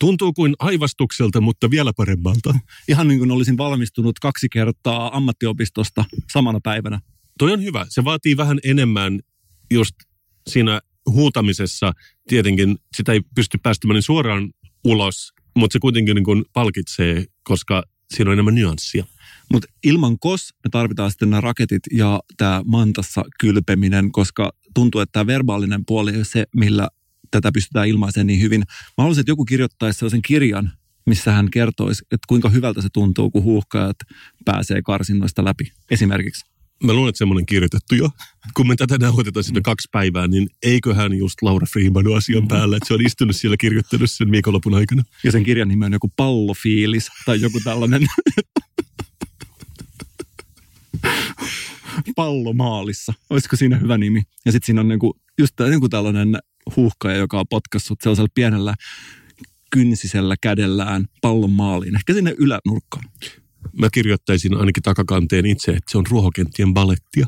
tuntuu kuin aivastukselta, mutta vielä paremmalta. Ihan niin kuin olisin valmistunut kaksi kertaa ammattiopistosta samana päivänä. Toi on hyvä. Se vaatii vähän enemmän just siinä huutamisessa. Tietenkin sitä ei pysty päästämään niin suoraan ulos, mutta se kuitenkin niin kuin palkitsee, koska siinä on enemmän nyanssia. Mutta ilman kos me tarvitaan sitten nämä raketit ja tämä mantassa kylpeminen, koska tuntuu, että tämä verbaalinen puoli ei ole se, millä tätä pystytään ilmaisemaan niin hyvin. Mä haluaisin, että joku kirjoittaisi sellaisen kirjan, missä hän kertoisi, että kuinka hyvältä se tuntuu, kun huuhkajat pääsee karsinnoista läpi esimerkiksi. Mä luulen, että semmoinen kirjoitettu jo. Kun me tätä nauhoitetaan sitten kaksi päivää, niin eiköhän just Laura Freeman asian päällä, että se on istunut siellä kirjoittelussa sen viikonlopun aikana. Ja sen kirjan nimi on joku pallofiilis tai joku tällainen pallomaalissa. Olisiko siinä hyvä nimi? Ja sitten siinä on niinku, just tää niinku tällainen huuhkaja, joka on potkassut sellaisella pienellä kynsisellä kädellään pallon maaliin. Ehkä sinne ylänurkkaan. Mä kirjoittaisin ainakin takakanteen itse, että se on ruohokenttien balettia.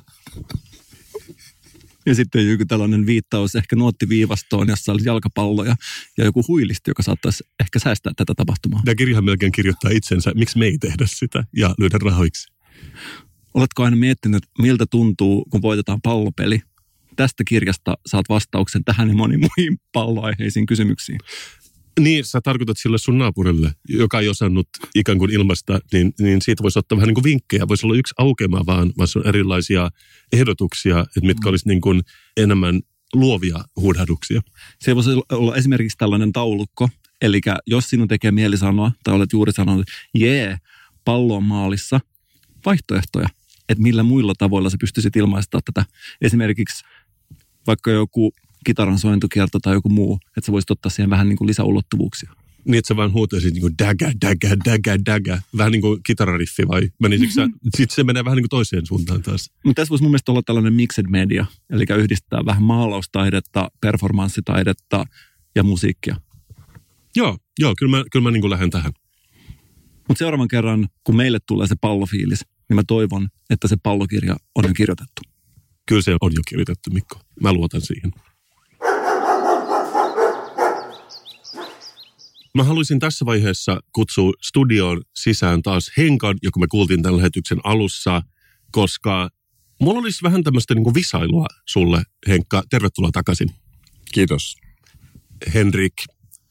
Ja sitten joku tällainen viittaus ehkä nuottiviivastoon, jossa olisi jalkapalloja ja joku huilisti, joka saattaisi ehkä säästää tätä tapahtumaa. Tämä kirjahan melkein kirjoittaa itsensä, miksi me ei tehdä sitä ja lyödä rahoiksi. Oletko aina miettinyt, miltä tuntuu, kun voitetaan pallopeli? Tästä kirjasta saat vastauksen tähän ja moniin muihin palloaiheisiin kysymyksiin. Niin, sä tarkoitat sille sun naapurille, joka ei osannut ikään kuin ilmaista, niin, niin siitä voisi ottaa vähän niin kuin vinkkejä. Voisi olla yksi aukema vaan, vaan on erilaisia ehdotuksia, että mitkä olisi niin kuin enemmän luovia huudahduksia. Se voisi olla esimerkiksi tällainen taulukko, eli jos sinun tekee mieli sanoa, tai olet juuri sanonut, jee, pallo on maalissa, vaihtoehtoja, että millä muilla tavoilla sä pystyisit ilmaistamaan tätä. Esimerkiksi vaikka joku kitaran sointukierto tai joku muu, että sä voisit ottaa siihen vähän niin kuin lisäulottuvuuksia. Niin, että sä vaan huutaisit niin kuin daga, daga, daga, daga. Vähän niin kuin kitarariffi vai menisikö sä? Sitten se menee vähän niin kuin toiseen suuntaan taas. Mutta tässä voisi mun mielestä olla tällainen mixed media, eli yhdistää vähän maalaustaidetta, performanssitaidetta ja musiikkia. Joo, joo kyllä mä, kyllä mä niin kuin lähden tähän. Mutta seuraavan kerran, kun meille tulee se pallofiilis, niin mä toivon, että se pallokirja on jo kirjoitettu. Kyllä se on jo kirjoitettu, Mikko. Mä luotan siihen. Mä haluaisin tässä vaiheessa kutsua studioon sisään taas Henkan, joka me kuultiin tämän lähetyksen alussa, koska mulla olisi vähän tämmöistä niin visailua sulle, Henkka. Tervetuloa takaisin. Kiitos. Henrik,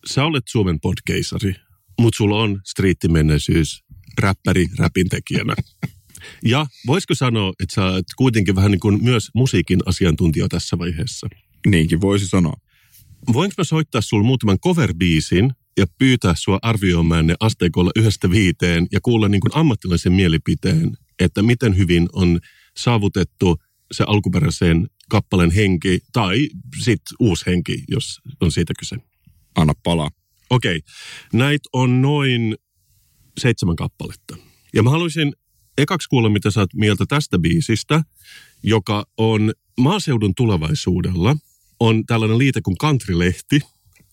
sä olet Suomen podkeisari, mutta sulla on striittimenneisyys räppäri räpintekijänä. Ja voisiko sanoa, että sä oot kuitenkin vähän niin kuin myös musiikin asiantuntija tässä vaiheessa? Niinkin voisi sanoa. Voinko mä soittaa sulle muutaman cover-biisin ja pyytää sua arvioimaan ne asteikolla yhdestä viiteen ja kuulla niin kuin ammattilaisen mielipiteen, että miten hyvin on saavutettu se alkuperäisen kappaleen henki tai sitten uusi henki, jos on siitä kyse. Anna palaa. Okei, näitä on noin seitsemän kappaletta. Ja mä haluaisin ekaksi kuulla, mitä sä oot mieltä tästä biisistä, joka on maaseudun tulevaisuudella. On tällainen liite kuin Country-lehti.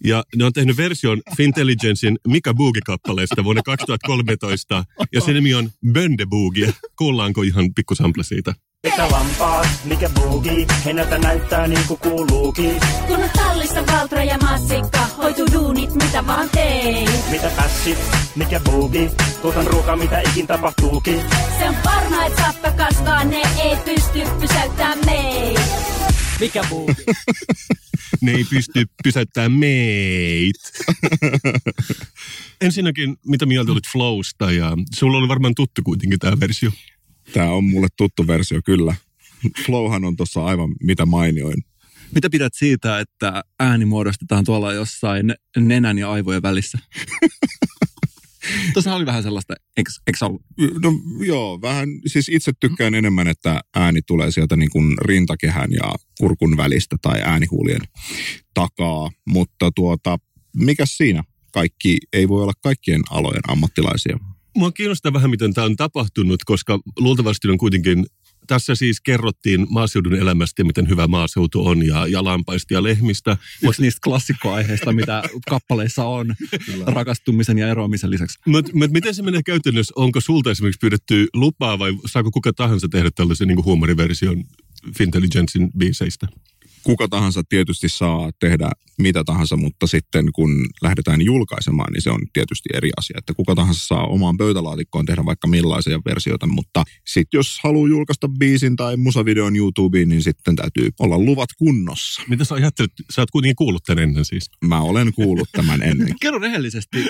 Ja ne on tehnyt version Fintelligencein Mika Boogie-kappaleesta vuonna 2013. Ja se nimi on Bönde Boogie. Kuullaanko ihan pikku sample siitä? Mitä lampaat, mikä buugi, hennältä näyttää niinku kuuluukin. Kun on tallissa Valtra ja Massikka, hoitu duunit mitä vaan tein. Mitä pässit, mikä buugi, tuotan ruokaa mitä ikin tapahtuukin. Se on varma, että sappa kasvaa, ne ei pysty pysäyttämään meitä. Mikä buugi? Ne ei pysty pysäyttämään meit. Ensinnäkin, mitä mieltä olit Flowsta? Ja sulla oli varmaan tuttu kuitenkin tämä versio. Tämä on mulle tuttu versio, kyllä. Flowhan on tuossa aivan mitä mainioin. Mitä pidät siitä, että ääni muodostetaan tuolla jossain nenän ja aivojen välissä? Tuossa oli vähän sellaista, eikö, eikö se ollut? No joo, vähän, siis itse tykkään enemmän, että ääni tulee sieltä niin kuin rintakehän ja kurkun välistä tai äänihuulien takaa, mutta tuota, mikä siinä? Kaikki ei voi olla kaikkien alojen ammattilaisia. Mua kiinnostaa vähän, miten tämä on tapahtunut, koska luultavasti on kuitenkin, tässä siis kerrottiin maaseudun elämästä ja miten hyvä maaseutu on ja, ja lampaista ja lehmistä. Yksi niistä klassikkoaiheista, mitä kappaleissa on rakastumisen ja eroamisen lisäksi. Mutta mut miten se menee käytännössä? Onko sulta esimerkiksi pyydetty lupaa vai saako kuka tahansa tehdä tällaisen niin huumoriversion Fintelligencein biiseistä? Kuka tahansa tietysti saa tehdä mitä tahansa, mutta sitten kun lähdetään julkaisemaan, niin se on tietysti eri asia. Että kuka tahansa saa omaan pöytälaatikkoon tehdä vaikka millaisia versioita, mutta sitten jos haluaa julkaista biisin tai musavideon YouTubeen, niin sitten täytyy olla luvat kunnossa. Mitä sä ajattelet? Sä oot kuitenkin kuullut tämän ennen siis. Mä olen kuullut tämän ennen. Kerro rehellisesti.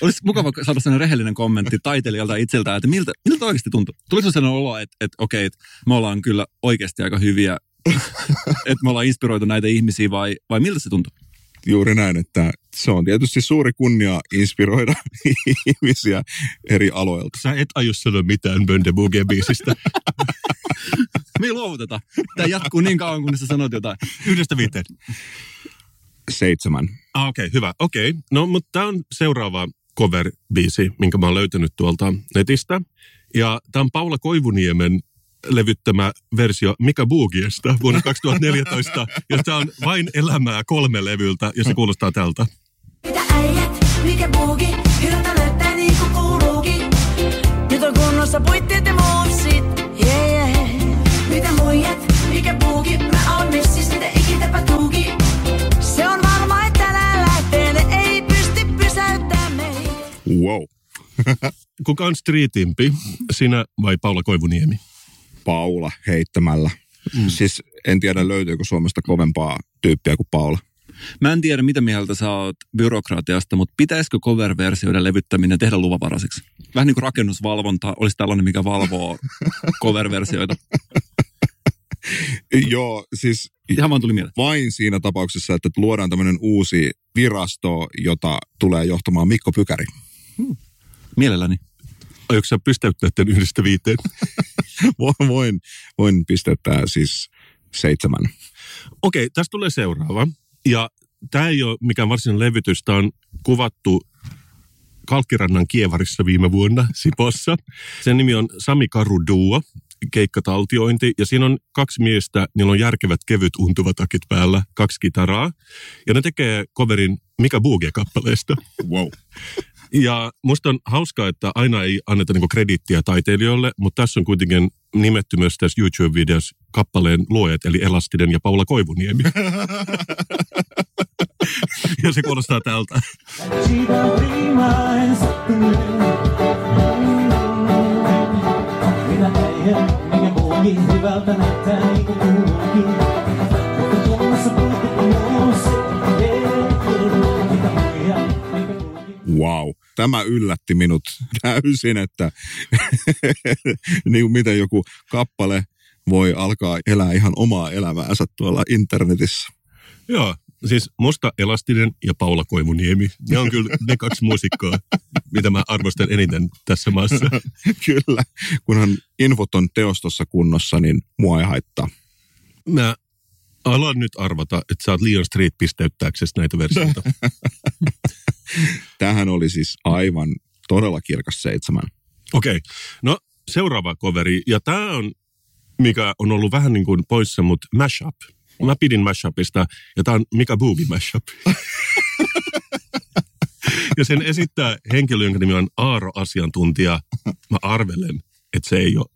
Olisi mukava saada sellainen rehellinen kommentti taiteilijalta itseltään, että miltä, miltä oikeasti tuntuu? Tuliko sellainen olo, että, että okei, että me ollaan kyllä oikeasti aika hyviä, että me ollaan inspiroitu näitä ihmisiä vai, vai miltä se tuntuu? Juuri näin, että se on tietysti suuri kunnia inspiroida ihmisiä eri aloilta. Sä et aio sanoa mitään Bönde Boogie biisistä. Me ei luovuteta. Tämä jatkuu niin kauan, kunnes sä sanot jotain. Yhdestä viiteen. Seitsemän. Ah, okei, okay, hyvä. Okei, okay. no mutta tämä on seuraava cover-biisi, minkä mä oon löytänyt tuolta netistä. Ja tämä on Paula Koivuniemen levyttämä versio Mika Boogiesta vuonna 2014, josta on vain elämää kolme levyltä, ja se kuulostaa tältä. Mitä äijät, mikä buugi, hyvältä näyttää niin kuin kuuluukin. Nyt on kunnossa puitteet ja muussit, yeah, yeah. Mitä muijat, mikä buugi, mä oon messis, mitä ikinäpä tuuki. Se on varma, että tänään lähtee, ne ei pysty pysäyttämään meitä. Wow. Kuka on streetimpi, sinä vai Paula Koivuniemi? Paula heittämällä. Mm. Siis en tiedä löytyykö Suomesta kovempaa tyyppiä kuin Paula. Mä en tiedä, mitä mieltä sä oot byrokratiasta, mutta pitäisikö cover-versioiden levyttäminen tehdä luvavaraiseksi? Vähän niin kuin rakennusvalvonta olisi tällainen, mikä valvoo cover-versioita. Joo, siis Ihan vaan tuli mieleen. vain siinä tapauksessa, että luodaan tämmöinen uusi virasto, jota tulee johtamaan Mikko Pykäri. Mielelläni. Aiotko sä pystäyttää tämän yhdestä viiteen? Voin, voin, pisteyttää siis seitsemän. Okei, tästä tulee seuraava. Ja tämä ei ole mikään varsinainen levytys, tämä on kuvattu Kalkkirannan kievarissa viime vuonna Sipossa. Sen nimi on Sami Karu Duo, keikkataltiointi. Ja siinä on kaksi miestä, niillä on järkevät kevyt untuvatakit päällä, kaksi kitaraa. Ja ne tekee coverin Mika Boogie-kappaleesta. Wow. Ja musta on hauskaa, että aina ei anneta niinku kredittiä taiteilijoille, mutta tässä on kuitenkin nimetty myös tässä YouTube-videossa kappaleen luojat, eli Elastinen ja Paula Koivuniemi. ja se kuulostaa tältä. Hyvältä näyttää niin kuin kuuluukin. Wow. Tämä yllätti minut täysin, että niin miten joku kappale voi alkaa elää ihan omaa elämäänsä tuolla internetissä. Joo, siis musta Elastinen ja Paula Koivuniemi. Ne on kyllä ne kaksi muusikkoa, mitä mä arvostan eniten tässä maassa. Kyllä, kunhan infot on teostossa kunnossa, niin mua ei haittaa. Mä alan nyt arvata, että sä oot liian street pisteyttääksesi näitä versioita. Tämähän oli siis aivan todella kirkas seitsemän. Okei, okay. no seuraava coveri. Ja tämä on, mikä on ollut vähän niin kuin poissa, mutta mashup. Mä pidin mashupista, ja tämä on Mika Boogie mashup. ja sen esittää henkilö, jonka nimi on Aaro Asiantuntija. Mä arvelen, että se ei ole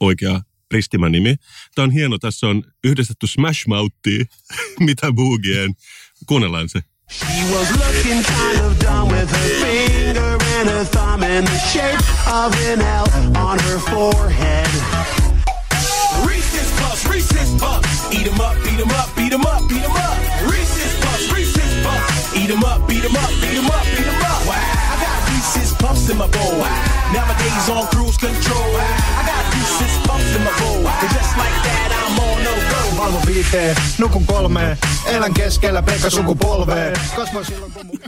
oikea ristimän nimi. Tämä on hieno, tässä on yhdistetty Smash Mouthia, mitä Boogien. Kuunnellaan se. She was looking kind of dumb with her finger and her thumb in the shape of an L on her forehead. Reese's Puffs, Reese's Puffs. Eat 'em up, beat 'em up, beat 'em up, beat 'em up. Reese's Puffs, Reese's Puffs. Eat 'em up, beat 'em up, beat 'em up, beat 'em up. Puffs in my bowl. Nowadays on cruise control. I got Reese's Puffs in my bowl. And just like that, I'm on no go. Valvo viiteen, nukun kolmeen, elän keskellä Pekka sukupolveen. Kasvoin silloin kun mun...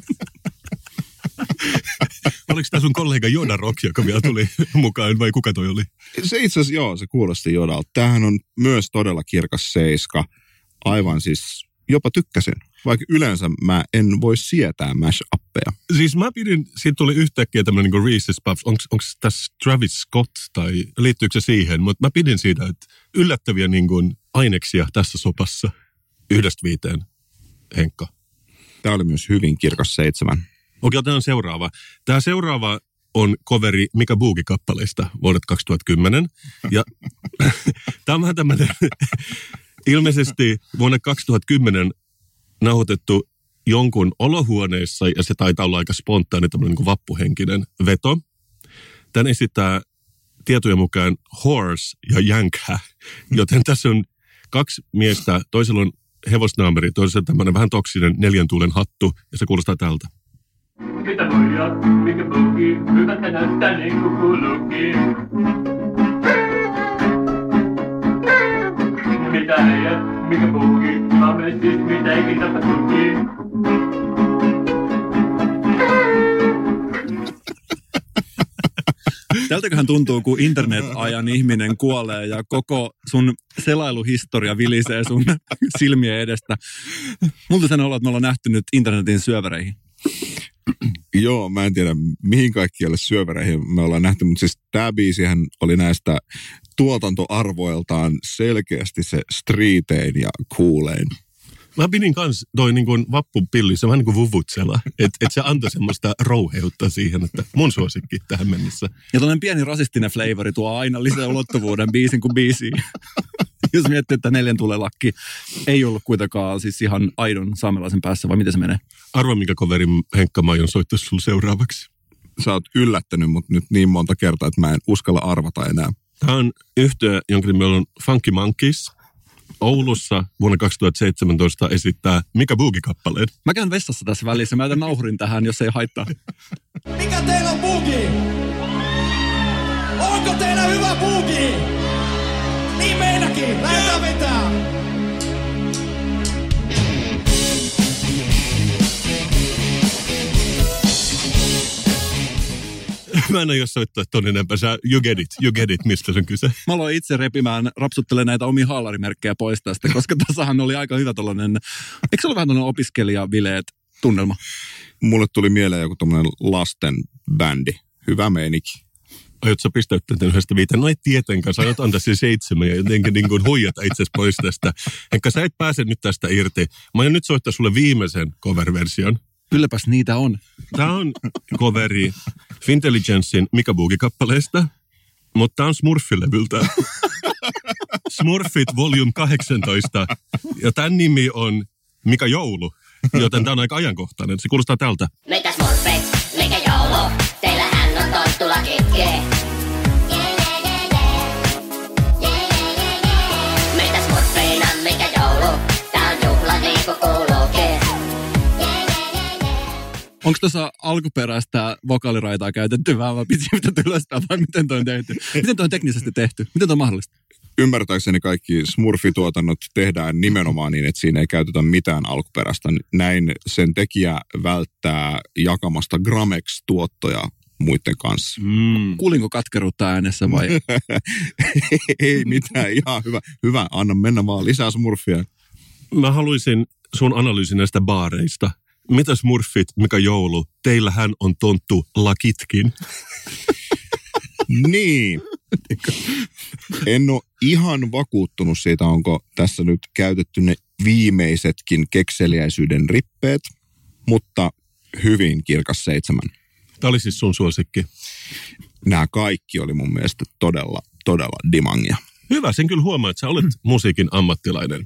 Oliko tämä sun kollega Joda Rock, joka vielä tuli mukaan, vai kuka toi oli? Se itse asiassa, joo, se kuulosti Jodalta. Tämähän on myös todella kirkas seiska. Aivan siis, jopa tykkäsin. Vaikka yleensä mä en voi sietää mash-appeja. Siis mä pidin, siitä tuli yhtäkkiä tämmöinen niin Reese's Puffs. Onko tässä Travis Scott tai liittyykö se siihen? Mutta mä pidin siitä, että yllättäviä niin kuin aineksia tässä sopassa yhdestä viiteen, Henkka. Tämä oli myös hyvin kirkas seitsemän. Okei, otetaan seuraava. Tämä seuraava on coveri Mika Boogie-kappaleista vuodet 2010. Ja tämä on vähän tämmöinen ilmeisesti vuonna 2010 nauhoitettu jonkun olohuoneessa ja se taitaa olla aika spontaani tämmöinen niin kuin vappuhenkinen veto. Tän esittää tietojen mukaan Horse ja Jänkhä, joten tässä on kaksi miestä, toisella on hevosnaamari, toisella tämmöinen vähän toksinen neljän tuulen hattu ja se kuulostaa tältä. Mitä muijat, mikä buugi, hyvältä näyttää niin kuin kuuluukin. Mitä äijät, mikä Tältäköhän tuntuu, kun internet-ajan ihminen kuolee ja koko sun selailuhistoria vilisee sun silmien edestä. Multa sen olla, että me ollaan nähty nyt internetin syövereihin. Joo, mä en tiedä mihin kaikkialle syövereihin me ollaan nähty, mutta siis tämä biisihän oli näistä tuotantoarvoiltaan selkeästi se streetein ja coolein. Mä pidin kans toi niin kuin vappupilli, se on vähän niin kuin vuvutsela. Että et se antoi semmoista rouheutta siihen, että mun suosikki tähän mennessä. Ja tällainen pieni rasistinen flavori tuo aina lisää ulottuvuuden biisin kuin biisiin. Jos miettii, että neljän tulelakki ei ollut kuitenkaan siis ihan aidon saamelaisen päässä, vai miten se menee? Arva, mikä koveri Henkka Maijon soittaisi sulle seuraavaksi. Sä oot yllättänyt mut nyt niin monta kertaa, että mä en uskalla arvata enää. Tämä on yhtiö, jonka nimi on Funky Monkeys. Oulussa vuonna 2017 esittää Mika Boogie-kappaleen. Mä käyn vessassa tässä välissä, mä jätän nauhurin tähän, jos ei haittaa. Mikä teillä on bugi? Onko teillä hyvä bugi? Niin meilläkin, lähdetään vetää! Mä en aio soittaa ton enempää. Sä, you get it, you get it, mistä se on kyse. Mä aloin itse repimään, rapsuttelen näitä omia haalarimerkkejä pois tästä, koska tässähän oli aika hyvä tällainen, eikö se ole vähän tällainen opiskelijavileet tunnelma? Mulle tuli mieleen joku tommonen lasten bändi. Hyvä meininki. Aiot sä pistäyttää tämän yhdestä viiteen? No ei tietenkään, sä aiot antaa sen seitsemän ja jotenkin niin kuin huijata itsesi pois tästä. Enkä sä et pääse nyt tästä irti. Mä aion nyt soittaa sulle viimeisen cover-version. Kylläpäs niitä on. Tämä on coveri Fintelligencein Mika Boogie-kappaleesta, mutta tämä on Smurfilevyltä. Smurfit Volume 18. Ja tämän nimi on Mika Joulu, joten tämä on aika ajankohtainen. Se kuulostaa tältä. Meitä smurfit, mikä joulu, teillähän on tonttula kitkee. Onko tuossa alkuperäistä vokaaliraitaa käytetty vähän vai pitää mitä ylöspäin vai miten toi on tehty? Miten toi on teknisesti tehty? Miten toi on mahdollista? Ymmärtääkseni kaikki smurfituotannot tehdään nimenomaan niin, että siinä ei käytetä mitään alkuperäistä. Näin sen tekijä välttää jakamasta Gramex-tuottoja muiden kanssa. Mm. Kuulinko katkeruutta äänessä vai? ei mitään, ihan hyvä. Hyvä, anna mennä vaan lisää smurfia. Mä haluaisin sun analyysin näistä baareista. Mitä smurfit, mikä joulu? Teillähän on tonttu lakitkin. Niin. En ole ihan vakuuttunut siitä, onko tässä nyt käytetty ne viimeisetkin kekseliäisyyden rippeet, mutta hyvin kirkas seitsemän. Tämä oli siis sun suosikki. Nämä kaikki oli mun mielestä todella, todella dimangia. Hyvä, sen kyllä huomaa, että sä olet musiikin ammattilainen.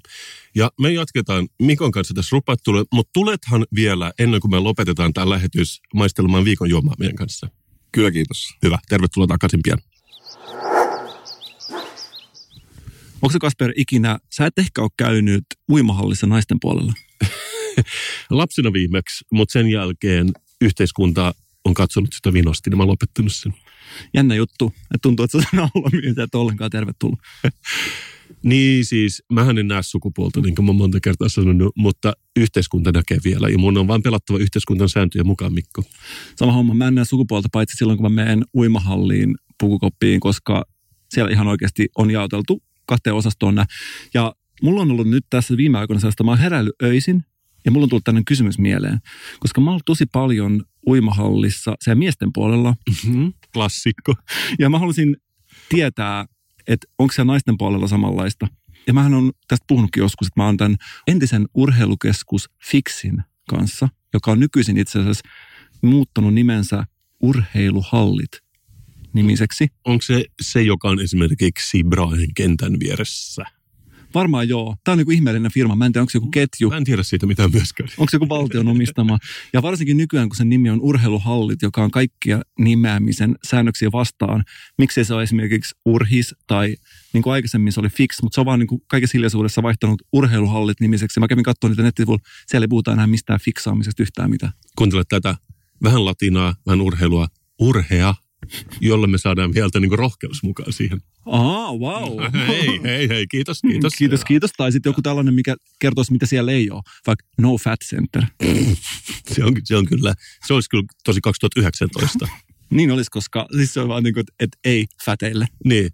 Ja me jatketaan Mikon kanssa tässä rupattelua, mutta tulethan vielä ennen kuin me lopetetaan tämä lähetys maistelemaan viikon juomaa meidän kanssa. Kyllä, kiitos. Hyvä, tervetuloa takaisin pian. Onko se Kasper ikinä, sä et ehkä ole käynyt uimahallissa naisten puolella? Lapsena viimeksi, mutta sen jälkeen yhteiskunta on katsonut sitä vinosti, niin mä oon lopettanut sen. Jännä juttu, että tuntuu, että se on ollut mies, että ollenkaan tervetullut. Niin siis, mähän en näe sukupuolta, niin kuin mä monta kertaa sanonut, mutta yhteiskunta näkee vielä. Ja mun on vaan pelattava yhteiskunnan sääntöjä mukaan, Mikko. Sama homma, mä en näe sukupuolta paitsi silloin, kun mä menen uimahalliin pukukoppiin, koska siellä ihan oikeasti on jaoteltu kahteen osastoon. Ja mulla on ollut nyt tässä viime aikoina sellaista, mä oon heräillyt öisin, ja mulla on tullut tämmöinen kysymys mieleen, koska mä oon tosi paljon uimahallissa siellä miesten puolella. Mm-hmm. Klassikko. Ja mä haluaisin tietää, että onko se naisten puolella samanlaista. Ja mähän on tästä puhunutkin joskus, että mä oon tämän entisen urheilukeskus Fixin kanssa, joka on nykyisin itse asiassa muuttanut nimensä Urheiluhallit nimiseksi. Onko se se, joka on esimerkiksi Brahen kentän vieressä? Varmaan joo. Tämä on niin ihmeellinen firma. Mä en tiedä, onko se joku ketju. Mä en tiedä siitä mitään myöskään. Onko se joku valtion omistama? Ja varsinkin nykyään, kun sen nimi on Urheiluhallit, joka on kaikkia nimeämisen säännöksiä vastaan. Miksei se ole esimerkiksi Urhis tai niin kuin aikaisemmin se oli Fix, mutta se on vaan niin kuin kaikessa hiljaisuudessa vaihtanut Urheiluhallit nimiseksi. Mä kävin katsomaan niitä nettisivuilla. Siellä ei puhuta enää mistään fiksaamisesta yhtään mitään. Kuuntele tätä. Vähän latinaa, vähän urheilua. Urhea, jolle me saadaan vielä niin rohkeus mukaan siihen. Aa, wow. hei, hei, hei, kiitos, kiitos. Kiitos, kiitos. Tai sitten joku tällainen, mikä kertoisi, mitä siellä ei ole. Vaikka No Fat Center. Se on, se on kyllä, se olisi kyllä tosi 2019. Niin olisi, koska siis se on vaan niin kuin, että ei fäteille. Niin.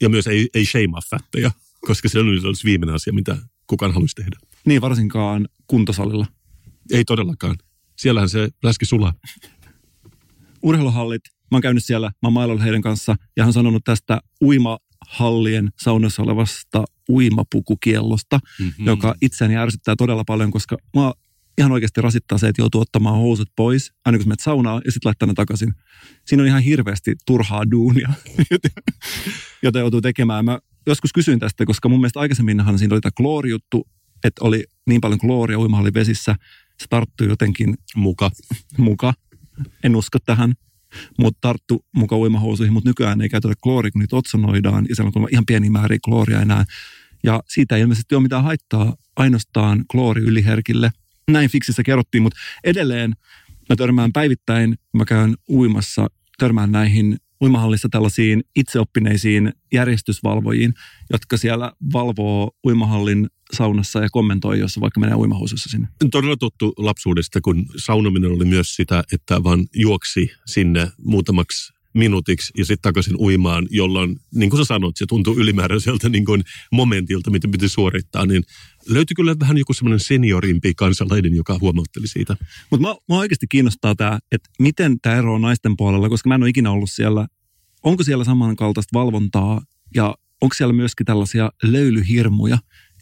Ja myös ei, ei shameaa fättejä, koska se on olisi viimeinen asia, mitä kukaan haluaisi tehdä. Niin varsinkaan kuntosalilla. Ei todellakaan. Siellähän se läski sulaa. Urheiluhallit, mä oon käynyt siellä, mä oon mailannut heidän kanssa ja hän on sanonut tästä uimahallien saunassa olevasta uimapukukiellosta, mm-hmm. joka itseäni ärsyttää todella paljon, koska mä ihan oikeasti rasittaa se, että joutuu ottamaan housut pois, aina kun menet saunaan ja sitten laittaa ne takaisin. Siinä on ihan hirveästi turhaa duunia, jota joutuu tekemään. Mä joskus kysyin tästä, koska mun mielestä aikaisemminhan siinä oli tämä kloorijuttu, että oli niin paljon klooria uimahallin vesissä, se tarttui jotenkin muka. muka. En usko tähän, mutta tarttu muka uimahousuihin, mutta nykyään ei käytetä klooria, kun niitä otsonoidaan, ja siellä on ihan pieni määrä klooria enää. Ja siitä ei ilmeisesti ole mitään haittaa ainoastaan kloori yliherkille. Näin fiksissä kerrottiin, mutta edelleen mä törmään päivittäin, mä käyn uimassa, törmään näihin uimahallissa tällaisiin itseoppineisiin järjestysvalvojiin, jotka siellä valvoo uimahallin saunassa ja kommentoi, jos vaikka menee uimahousussa sinne. Todella tuttu lapsuudesta, kun saunominen oli myös sitä, että vaan juoksi sinne muutamaksi minuutiksi ja sitten takaisin uimaan, jolloin, niin kuin sä sanoit, se tuntuu ylimääräiseltä niin kuin momentilta, mitä piti suorittaa, niin löytyi kyllä vähän joku semmoinen seniorimpi kansalainen, joka huomautteli siitä. Mutta mä, mä oikeasti kiinnostaa tämä, että miten tämä ero on naisten puolella, koska mä en ole ikinä ollut siellä. Onko siellä samankaltaista valvontaa ja onko siellä myöskin tällaisia löylyhirmuja,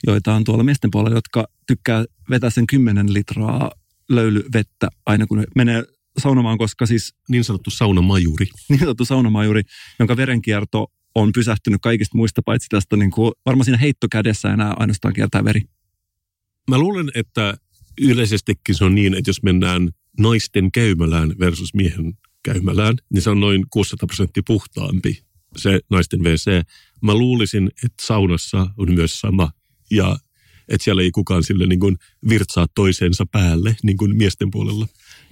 joita on tuolla miesten puolella, jotka tykkää vetää sen 10 litraa löylyvettä aina kun ne menee saunomaan, koska siis... Niin sanottu saunamajuri. Niin sanottu saunamajuri, jonka verenkierto on pysähtynyt kaikista muista, paitsi tästä niin kuin, varmaan siinä heittokädessä enää ainoastaan kiertää veri. Mä luulen, että yleisestikin se on niin, että jos mennään naisten käymälään versus miehen käymälään, niin se on noin 600 prosenttia puhtaampi se naisten WC. Mä luulisin, että saunassa on myös sama ja että siellä ei kukaan sille niin kuin virtsaa toisensa päälle niin kuin miesten puolella.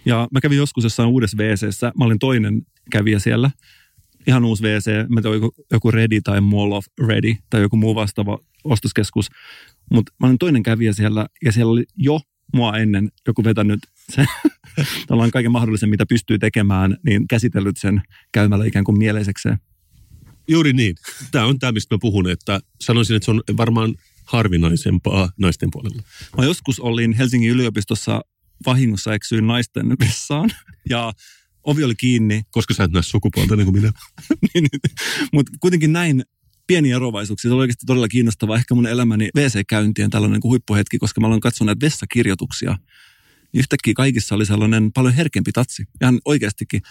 Ja mä kävin joskus jossain uudessa WCssä. Mä olin toinen kävijä siellä. Ihan uusi WC. Mä tein joku, joku Ready tai Mall of Ready tai joku muu vastaava ostoskeskus. Mutta mä olin toinen kävijä siellä ja siellä oli jo mua ennen joku vetänyt sen, tällainen kaiken mahdollisen, mitä pystyy tekemään, niin käsitellyt sen käymällä ikään kuin mieleisekseen. Juuri niin. Tämä on tämä, mistä mä puhun, että sanoisin, että se on varmaan harvinaisempaa naisten puolella. Mä joskus olin Helsingin yliopistossa vahingossa eksyin naisten vessaan ja ovi oli kiinni. Koska sä et näe sukupuolta niin kuin minä. niin, Mutta kuitenkin näin pieniä eroavaisuuksia. Se oli oikeasti todella kiinnostavaa. Ehkä mun elämäni WC-käyntien tällainen niin kuin huippuhetki, koska mä olen katsonut näitä vessakirjoituksia. Yhtäkkiä kaikissa oli sellainen paljon herkempi tatsi. Ihan oikeastikin.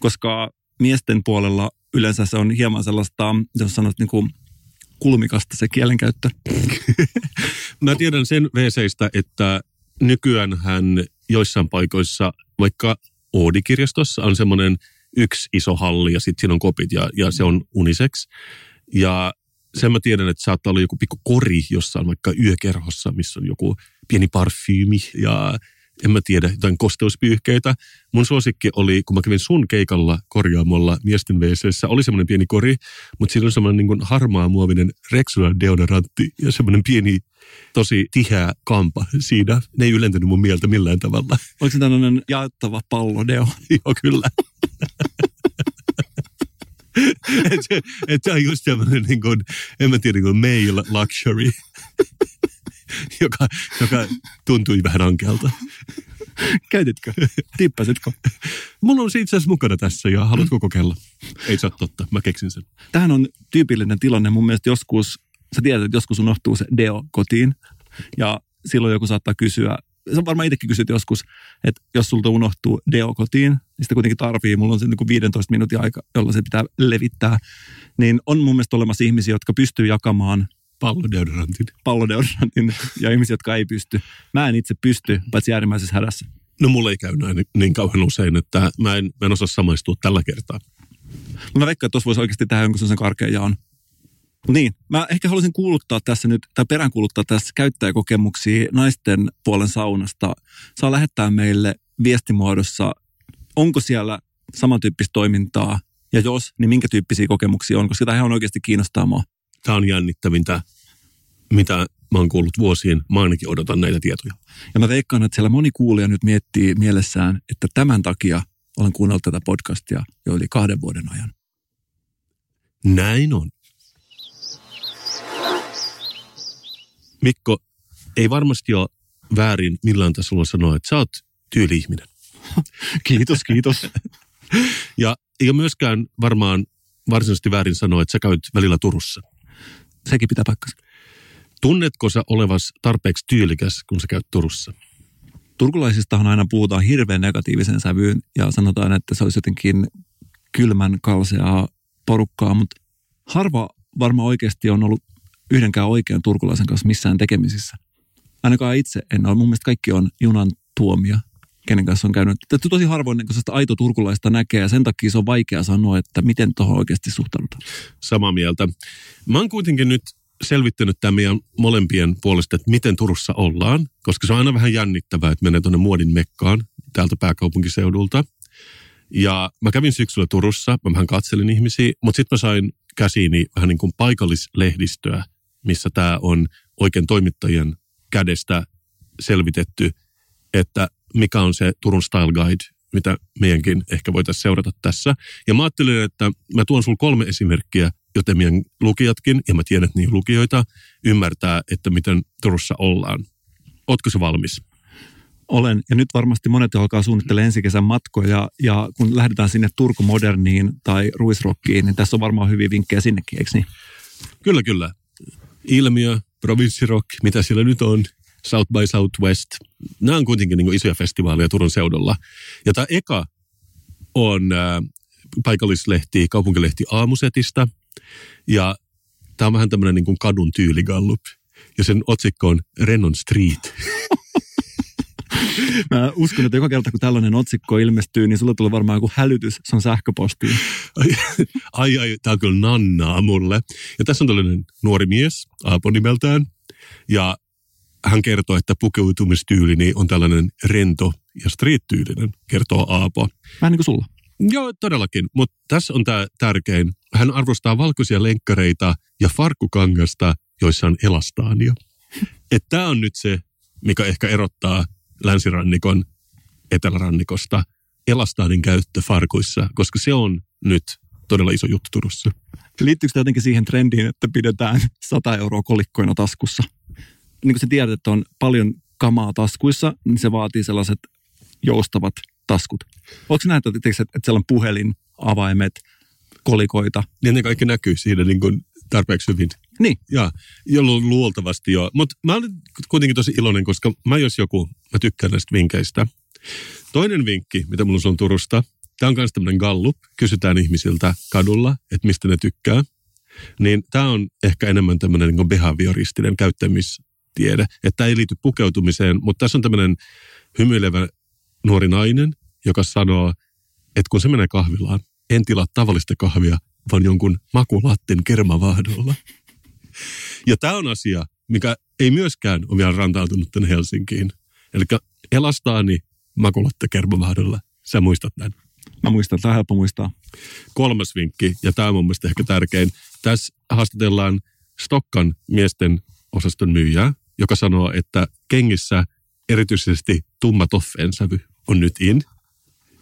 Koska miesten puolella yleensä se on hieman sellaista, jos sanot niin kuin kulmikasta se kielenkäyttö. Mä tiedän sen WCistä, että nykyään hän joissain paikoissa, vaikka Oodi-kirjastossa on semmoinen yksi iso halli ja sitten siinä on kopit ja, ja se on unisex. Ja sen mä tiedän, että saattaa olla joku pikku kori jossain vaikka yökerhossa, missä on joku pieni parfyymi ja en mä tiedä, jotain kosteuspyyhkeitä. Mun suosikki oli, kun mä kävin sun keikalla korjaamolla miesten WCssä, oli semmoinen pieni kori, mutta siinä on semmoinen niin kuin harmaa muovinen Rexona deodorantti ja semmoinen pieni, tosi tiheä kampa siinä. Ne ei ylentänyt mun mieltä millään tavalla. Oliko se tällainen jaettava pallodeo? Joo, kyllä. et se, et se on just semmoinen, niin kuin, en mä tiedä, niin kuin male luxury, joka, joka tuntui vähän ankealta. Käytitkö? Tippasitko? Mulla on se itse asiassa mukana tässä ja haluatko kokeilla? Ei se ole totta, mä keksin sen. Tähän on tyypillinen tilanne mun mielestä joskus, sä tiedät, että joskus unohtuu se deo kotiin ja silloin joku saattaa kysyä, sä varmaan itsekin kysyt joskus, että jos sulta unohtuu deo kotiin, niin sitä kuitenkin tarvii, mulla on se niin kuin 15 minuutin aika, jolla se pitää levittää, niin on mun mielestä olemassa ihmisiä, jotka pystyy jakamaan Pallodeodorantin. pallodeodorantin ja ihmisiä, jotka ei pysty. Mä en itse pysty, paitsi äärimmäisessä hädässä. No mulla ei käy näin niin kauhean usein, että mä en, mä en osaa samaistua tällä kertaa. Mä veikkaan, että tuossa voisi oikeasti tehdä jonkun sellaisen karkean jaon. Niin, mä ehkä haluaisin kuuluttaa tässä nyt, tai peräänkuuluttaa tässä käyttäjäkokemuksia naisten puolen saunasta. Saa lähettää meille viestimuodossa, onko siellä samantyyppistä toimintaa, ja jos, niin minkä tyyppisiä kokemuksia on, koska tämä ihan oikeasti kiinnostaa mua. Tämä on jännittävintä, mitä mä oon kuullut vuosiin. Mä ainakin odotan näitä tietoja. Ja mä veikkaan, että siellä moni kuulija nyt miettii mielessään, että tämän takia olen kuunnellut tätä podcastia jo yli kahden vuoden ajan. Näin on. Mikko, ei varmasti ole väärin millään tasolla sanoa, että sä oot tyyli-ihminen. Kiitos, kiitos. Ja ei ole myöskään varmaan varsinaisesti väärin sanoa, että sä käyt välillä Turussa. Sekin pitää paikkansa. Tunnetko sä olevas tarpeeksi tyylikäs, kun sä käyt Turussa? Turkulaisistahan aina puhutaan hirveän negatiivisen sävyyn ja sanotaan, että se olisi jotenkin kylmän kalseaa porukkaa, mutta harva varmaan oikeasti on ollut yhdenkään oikean turkulaisen kanssa missään tekemisissä. Ainakaan itse en ole. Mun mielestä kaikki on junan tuomia, kenen kanssa on käynyt. Tätä tosi harvoin niin sellaista aito turkulaista näkee ja sen takia se on vaikea sanoa, että miten tuohon oikeasti suhtaudutaan. Samaa mieltä. Mä oon kuitenkin nyt selvittänyt tämän meidän molempien puolesta, että miten Turussa ollaan, koska se on aina vähän jännittävää, että menee tuonne muodin mekkaan täältä pääkaupunkiseudulta. Ja mä kävin syksyllä Turussa, mä vähän katselin ihmisiä, mutta sitten mä sain käsiini vähän niin kuin paikallislehdistöä, missä tämä on oikein toimittajien kädestä selvitetty, että mikä on se Turun Style Guide, mitä meidänkin ehkä voitaisiin seurata tässä. Ja mä ajattelin, että mä tuon sulle kolme esimerkkiä, joten meidän lukijatkin, ja mä tiedän, että niin lukijoita, ymmärtää, että miten Turussa ollaan. Ootko se valmis? Olen, ja nyt varmasti monet alkaa suunnittelemaan ensi kesän matkoja, ja kun lähdetään sinne Turku Moderniin tai Ruisrockiin, niin tässä on varmaan hyviä vinkkejä sinnekin, eikö niin? Kyllä, kyllä. Ilmiö, provinssirock, mitä siellä nyt on, South by Southwest. Nämä on kuitenkin niin isoja festivaaleja Turun seudulla. Ja tämä eka on äh, paikallislehti, kaupunkilehti Aamusetista. Ja tämä on vähän tämmöinen niin kuin kadun tyyligallup. Ja sen otsikko on Rennon Street. Mä uskon, että joka kerta kun tällainen otsikko ilmestyy, niin sulla tulee varmaan joku hälytys sun sähköpostiin. Ai, ai, ai tämä on kyllä nannaa mulle. Ja tässä on tällainen nuori mies, Aapo nimeltään. Ja hän kertoo, että pukeutumistyylini on tällainen rento ja street-tyylinen, kertoo Aapo. Vähän niin kuin sulla. Joo, todellakin. Mutta tässä on tämä tärkein. Hän arvostaa valkoisia lenkkareita ja farkkukangasta, joissa on elastaania. Tämä on nyt se, mikä ehkä erottaa länsirannikon etelärannikosta. Elastaanin käyttö farkuissa, koska se on nyt todella iso juttu Turussa. Liittyykö tämä jotenkin siihen trendiin, että pidetään 100 euroa kolikkoina taskussa? Niin kuin sä tiedät, että on paljon kamaa taskuissa, niin se vaatii sellaiset joustavat taskut. Onko se näin, että, että, että siellä on puhelin, avaimet, kolikoita? Ja ne kaikki näkyy siinä niin kuin tarpeeksi hyvin. Niin. Ja, jolloin luultavasti joo. Mutta mä olen kuitenkin tosi iloinen, koska mä jos joku, mä tykkään näistä vinkkeistä. Toinen vinkki, mitä mulla on Turusta, tämä on myös tämmöinen gallup. Kysytään ihmisiltä kadulla, että mistä ne tykkää. Niin tämä on ehkä enemmän tämmöinen niin behavioristinen käyttämistiede. Että tämä ei liity pukeutumiseen, mutta tässä on tämmöinen hymyilevä nuori nainen, joka sanoo, että kun se menee kahvilaan, en tilaa tavallista kahvia, vaan jonkun makulatten kermavahdolla. Ja tämä on asia, mikä ei myöskään ole vielä rantautunut tänne Helsinkiin. Eli elastaani makulatte kermavahdolla. Sä muistat näin. Mä muistan, tämä on helppo muistaa. Kolmas vinkki, ja tämä on mun mielestä ehkä tärkein. Tässä haastatellaan Stokkan miesten osaston myyjää, joka sanoo, että kengissä erityisesti tumma toffeen sävy on nyt in.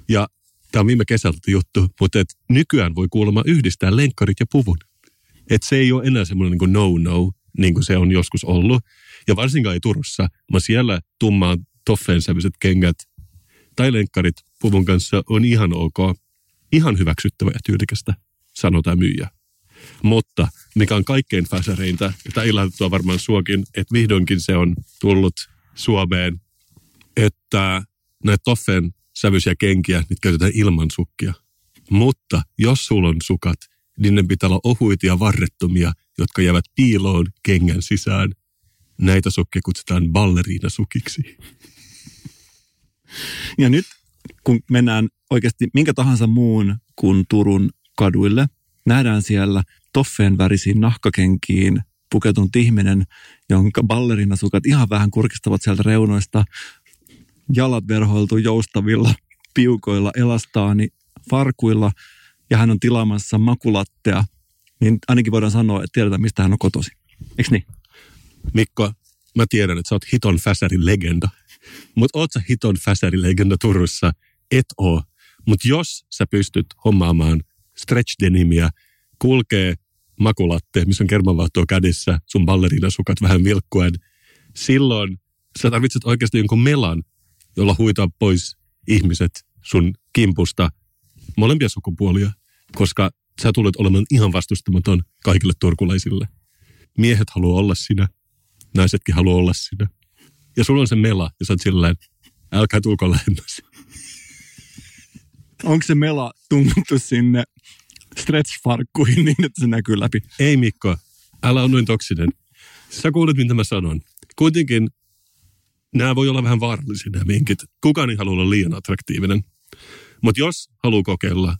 Ja tämä on viime kesältä juttu, mutta et nykyään voi kuulemma yhdistää lenkkarit ja puvun. Et se ei ole enää semmoinen niin no-no, niin kuin se on joskus ollut. Ja varsinkaan ei Turussa, vaan siellä tummaa toffeen sävyiset kengät tai lenkkarit puvun kanssa on ihan ok. Ihan hyväksyttävä ja tyylikästä, sanotaan myyjä. Mutta mikä on kaikkein fäsäreintä, ja tämä ilahduttava varmaan suokin, että vihdoinkin se on tullut Suomeen, että näitä toffen sävyisiä kenkiä, niitä käytetään ilman sukkia. Mutta jos sulla on sukat, niin ne pitää olla ohuita ja varrettomia, jotka jäävät piiloon kengän sisään. Näitä sukkia kutsutaan balleriinasukiksi. Ja nyt kun mennään oikeasti minkä tahansa muun kuin Turun kaduille, nähdään siellä toffeen värisiin nahkakenkiin pukeutunut ihminen, jonka ballerinasukat ihan vähän kurkistavat sieltä reunoista, jalat verhoiltu joustavilla piukoilla elastaani farkuilla ja hän on tilaamassa makulattea, niin ainakin voidaan sanoa, että tiedetään, mistä hän on kotosi. Eikö niin? Mikko, mä tiedän, että sä oot hiton fäsärin legenda. Mutta oot sä hiton fäsärin legenda Turussa? Et oo. Mutta jos sä pystyt hommaamaan stretch denimiä, kulkee makulatte, missä on kermavaahtoa kädessä, sun ballerinasukat vähän vilkkuen, silloin sä tarvitset oikeasti jonkun melan, jolla huitaa pois ihmiset sun kimpusta, molempia sukupuolia, koska sä tulet olemaan ihan vastustamaton kaikille turkulaisille. Miehet haluaa olla sinä, naisetkin haluaa olla sinä. Ja sulla on se mela, ja sä oot silleen, älkää tulko lähemmäs. Onko se mela tunnettu sinne stretch-farkkuihin niin, että se näkyy läpi? Ei Mikko, älä ole noin toksinen. Sä kuulet, mitä mä sanon. Kuitenkin nämä voi olla vähän vaarallisia nämä vinkit. Kukaan ei halua olla liian attraktiivinen. Mutta jos haluaa kokeilla,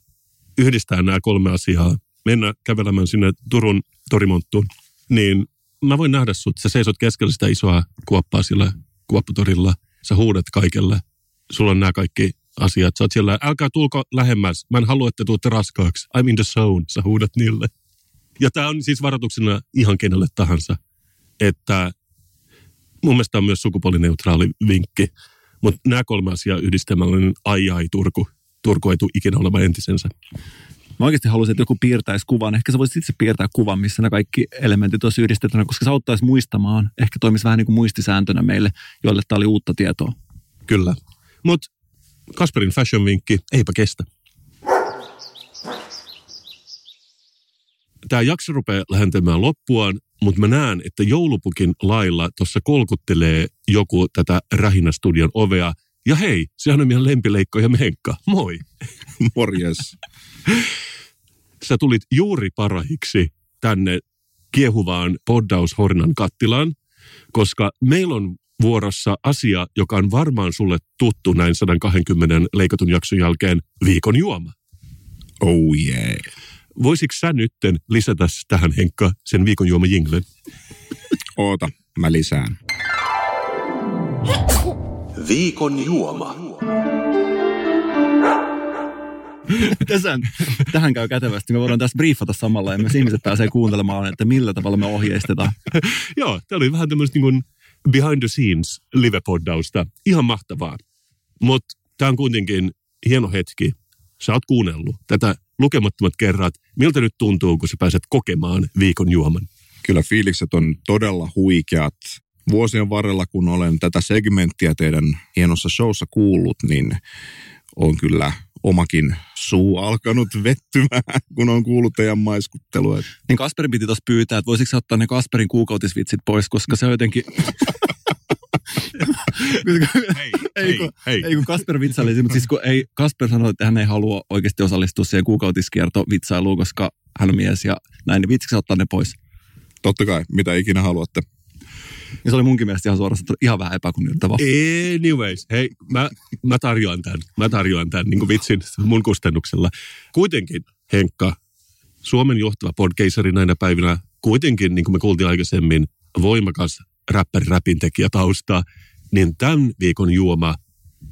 yhdistää nämä kolme asiaa, mennä kävelemään sinne Turun torimonttuun, niin mä voin nähdä sut. Sä seisot keskellä sitä isoa kuoppaa sillä kuoppatorilla. Sä huudat kaikelle. Sulla on nämä kaikki asiat. Sä oot siellä, älkää tulko lähemmäs. Mä en halua, että tuutte raskaaksi. I'm in the zone. Sä huudat niille. Ja tämä on siis varoituksena ihan kenelle tahansa, että mun mielestä on myös sukupuolineutraali vinkki. Mutta nämä kolme asiaa yhdistämällä, niin ai ai Turku. Turku ei tule ikinä olemaan entisensä. Mä oikeasti haluaisin, että joku piirtäisi kuvan. Ehkä sä voisit itse piirtää kuvan, missä nämä kaikki elementit olisi yhdistettynä, koska se auttaisi muistamaan. Ehkä toimisi vähän niin kuin muistisääntönä meille, joille tämä oli uutta tietoa. Kyllä. Mutta Kasperin fashion vinkki, eipä kestä. Tämä jakso rupeaa lähentämään loppuaan, mutta mä näen, että joulupukin lailla tuossa kolkuttelee joku tätä Rähinä-studion ovea. Ja hei, sehän on meidän lempileikko ja Menkka. Moi. Morjes. Sä tulit juuri parahiksi tänne kiehuvaan poddaushornan kattilaan, koska meillä on vuorossa asia, joka on varmaan sulle tuttu näin 120 leikatun jakson jälkeen, viikon juoma. Oh yeah. Voisitko sä nytten lisätä tähän Henkka sen viikon juoma jinglen? Oota, mä lisään. Viikon juoma. Tässä, tähän käy kätevästi. Me voidaan tässä briefata samalla ja myös ihmiset pääsee kuuntelemaan, että millä tavalla me ohjeistetaan. Joo, tämä oli vähän tämmöistä niin kuin behind the scenes live-poddausta. Ihan mahtavaa. Mutta tämä on kuitenkin hieno hetki. Sä oot kuunnellut tätä lukemattomat kerrat. Miltä nyt tuntuu, kun sä pääset kokemaan viikon juoman? Kyllä fiilikset on todella huikeat. Vuosien varrella, kun olen tätä segmenttiä teidän hienossa showssa kuullut, niin on kyllä omakin suu alkanut vettymään, kun on kuullut teidän maiskuttelua. Niin Kasperin piti tuossa pyytää, että voisiko sä ottaa ne Kasperin kuukautisvitsit pois, koska se on jotenkin... Hei, ei, kun, hei. ei kun Kasper vitsailisi, mutta siis kun ei, Kasper sanoi, että hän ei halua oikeasti osallistua siihen kuukautiskiertovitsailuun, koska hän on mies ja näin, niin vitsikö ottaa ne pois? Totta kai, mitä ikinä haluatte. Ja se oli munkin mielestä ihan suorastaan ihan vähän epäkunnioittavaa. Anyways, hei, mä, mä tarjoan tämän. Mä tarjoan tämän niin vitsin mun kustannuksella. Kuitenkin, Henkka, Suomen johtava podcasteri näinä päivinä, kuitenkin, niin kuin me kuultiin aikaisemmin, voimakas räppäri räpin tekijä tausta, niin tämän viikon juoma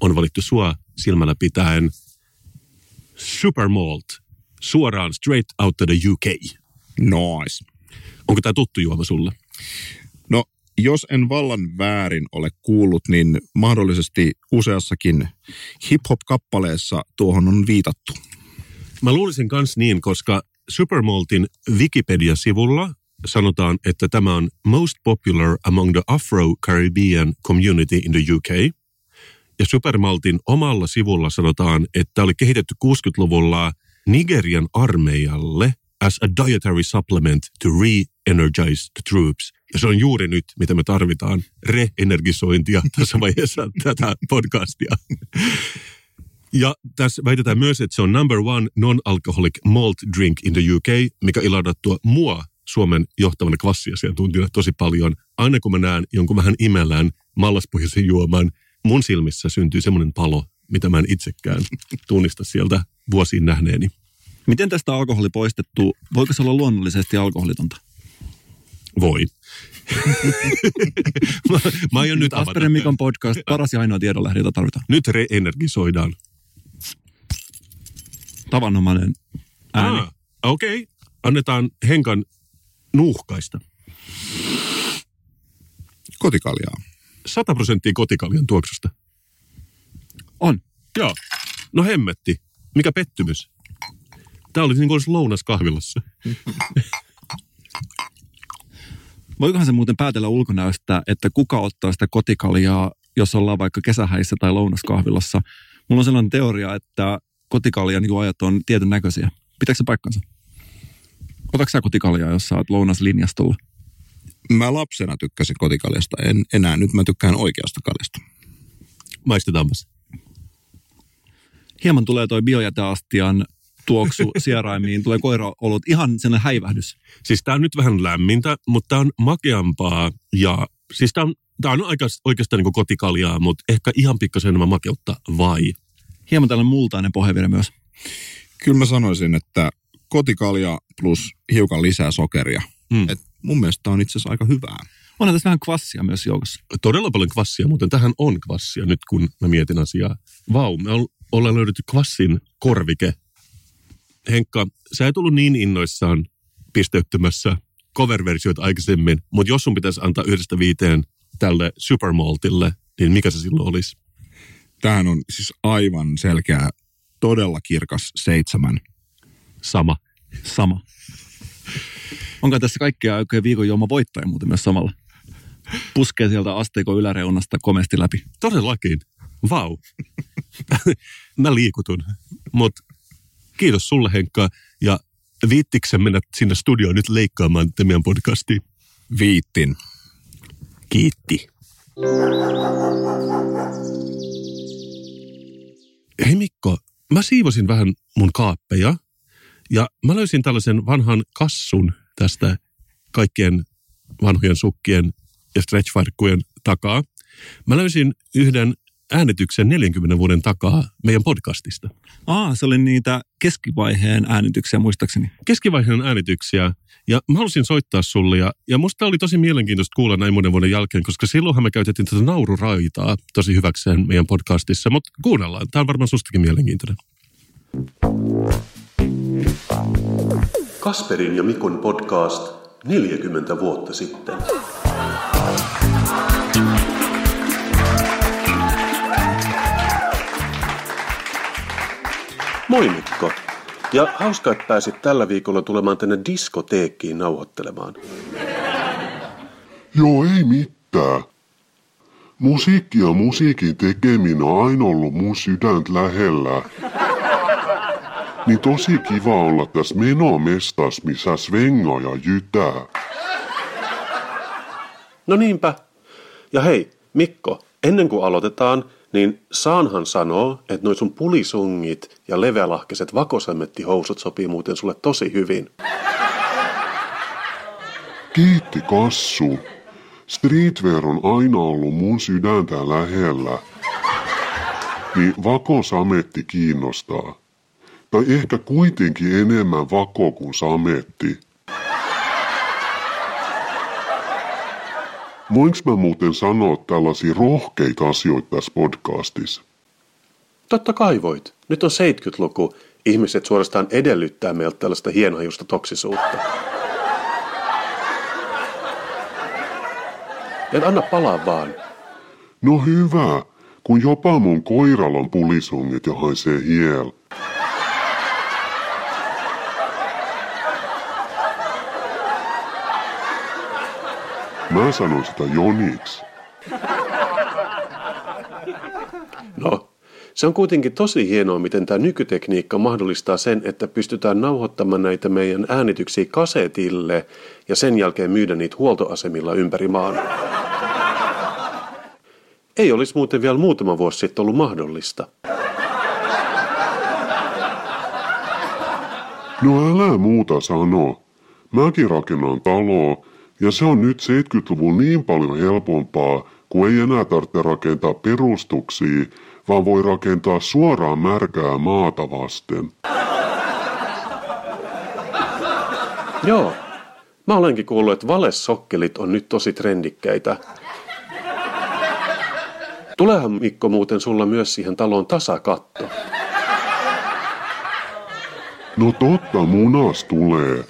on valittu sua silmällä pitäen Supermalt, suoraan straight out of the UK. Nice. Onko tämä tuttu juoma sulle? Jos en vallan väärin ole kuullut, niin mahdollisesti useassakin hip-hop-kappaleessa tuohon on viitattu. Mä luulisin kans niin, koska Supermaltin Wikipedia-sivulla sanotaan, että tämä on most popular among the Afro-Caribbean community in the UK. Ja Supermaltin omalla sivulla sanotaan, että oli kehitetty 60-luvulla Nigerian armeijalle as a dietary supplement to re-energize the troops. Ja se on juuri nyt, mitä me tarvitaan, re-energisointia tässä vaiheessa tätä podcastia. Ja tässä väitetään myös, että se on number one non-alcoholic malt drink in the UK, mikä ilahdattua mua Suomen johtavan kvassiasiantuntijana tosi paljon. Aina kun mä näen jonkun vähän imellään mallaspohjaisen juoman, mun silmissä syntyy semmoinen palo, mitä mä en itsekään tunnista sieltä vuosiin nähneeni. Miten tästä alkoholi poistettu, voiko se olla luonnollisesti alkoholitonta? Voi. mä, mä aion nyt avata. Kasperin Mikon podcast, paras ja ainoa tiedonlähde, jota tarvitaan. Nyt re-energisoidaan. Tavanomainen ääni. Ah, Okei, okay. annetaan Henkan nuuhkaista. Kotikaljaa. 100 prosenttia kotikaljan tuoksusta. On. Joo. No hemmetti. Mikä pettymys. Tämä oli niin kuin olisi lounas kahvilassa. Voikohan se muuten päätellä ulkonäöstä, että kuka ottaa sitä kotikaljaa, jos ollaan vaikka kesähäissä tai lounaskahvilassa? Mulla on sellainen teoria, että kotikaljan juojat on tietyn näköisiä. Pitääkö se paikkansa? Otatko sä kotikaljaa, jos sä oot lounaslinjastolla? Mä lapsena tykkäsin kotikaljasta, en enää. Nyt mä tykkään oikeasta kaljasta. Maistetaanpas. Hieman tulee toi biojäteastian tuoksu sieraimiin, tulee koiraolut, ihan sellainen häivähdys. Siis tää on nyt vähän lämmintä, mutta tää on makeampaa ja siis tää on, tää on aika, oikeastaan niin kuin kotikaljaa, mutta ehkä ihan pikkasen enemmän makeutta, vai? Hieman tällainen multainen pohjavire myös. Kyllä mä sanoisin, että kotikalja plus hiukan lisää sokeria. Mm. Et mun mielestä tää on itse asiassa aika hyvää. Onhan tässä vähän kvassia myös joukossa. Todella paljon kvassia, muuten tähän on kvassia nyt kun mä mietin asiaa. Vau, me ol- ollaan löydetty kvassin korvike. Henkka, sä et ollut niin innoissaan pisteyttämässä cover-versioita aikaisemmin, mutta jos sun pitäisi antaa yhdestä viiteen tälle Supermaltille, niin mikä se silloin olisi? Tämähän on siis aivan selkeä, todella kirkas seitsemän. Sama. Sama. Onko tässä kaikkia oikein viikon juoma voittaja muuten myös samalla? Puskee sieltä asteikon yläreunasta komesti läpi. Todellakin. Vau. mä liikutun. Mutta kiitos sulle Henkka. Ja viittikö mennä sinne studioon nyt leikkaamaan tätä meidän podcastia? Viittin. Kiitti. Hei Mikko, mä siivosin vähän mun kaappeja ja mä löysin tällaisen vanhan kassun tästä kaikkien vanhojen sukkien ja stretchfarkkujen takaa. Mä löysin yhden äänityksen 40 vuoden takaa meidän podcastista. Aa, se oli niitä keskivaiheen äänityksiä muistaakseni. Keskivaiheen äänityksiä ja mä halusin soittaa sulle ja, ja musta oli tosi mielenkiintoista kuulla näin monen vuoden jälkeen, koska silloinhan me käytettiin tätä naururaitaa tosi hyväkseen meidän podcastissa, mutta kuunnellaan. Tämä on varmaan sustakin mielenkiintoinen. Kasperin ja Mikon podcast 40 vuotta sitten. Moi Mikko. Ja hauska, että pääsit tällä viikolla tulemaan tänne diskoteekkiin nauhoittelemaan. Joo, ei mitään. Musiikki ja musiikin tekeminen on aina ollut mun sydäntä lähellä. Niin tosi kiva olla tässä menomestas, missä svengaa ja jytää. No niinpä. Ja hei, Mikko, ennen kuin aloitetaan, niin saanhan sanoa, että noi sun pulisungit ja leveälahkeiset vakosämettihousut sopii muuten sulle tosi hyvin. Kiitti Kassu. Streetwear on aina ollut mun sydäntä lähellä. Niin vako sametti kiinnostaa. Tai ehkä kuitenkin enemmän vako kuin sametti. Voinko mä muuten sanoa tällaisia rohkeita asioita tässä podcastissa? Totta kai voit. Nyt on 70-luku. Ihmiset suorastaan edellyttää meiltä tällaista hienohajusta toksisuutta. Ja anna palaa vaan. No hyvä, kun jopa mun koiralla on pulisungit ja haisee hiel. Mä sanon sitä Joniksi. No, se on kuitenkin tosi hienoa, miten tämä nykytekniikka mahdollistaa sen, että pystytään nauhoittamaan näitä meidän äänityksiä kasetille ja sen jälkeen myydä niitä huoltoasemilla ympäri maan. Ei olisi muuten vielä muutama vuosi sitten ollut mahdollista. No älä muuta sano. Mäkin rakennan taloa ja se on nyt 70-luvun niin paljon helpompaa, kun ei enää tarvitse rakentaa perustuksia, vaan voi rakentaa suoraan märkää maata vasten. Joo. Mä olenkin kuullut, että valesokkelit on nyt tosi trendikkäitä. Tuleehan Mikko muuten sulla myös siihen taloon tasakatto. No totta munas tulee.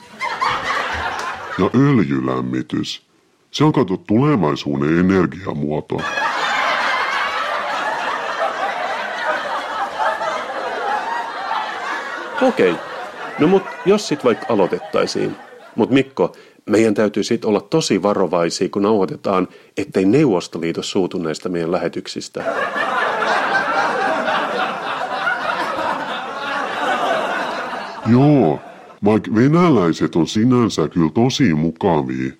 Ja öljylämmitys. Se on kato tulevaisuuden energiamuoto. Okei. Okay. No mut jos sit vaikka aloitettaisiin. Mut Mikko, meidän täytyy sit olla tosi varovaisia, kun nauhoitetaan, ettei Neuvostoliito suutu näistä meidän lähetyksistä. Joo, vaikka venäläiset on sinänsä kyllä tosi mukavia.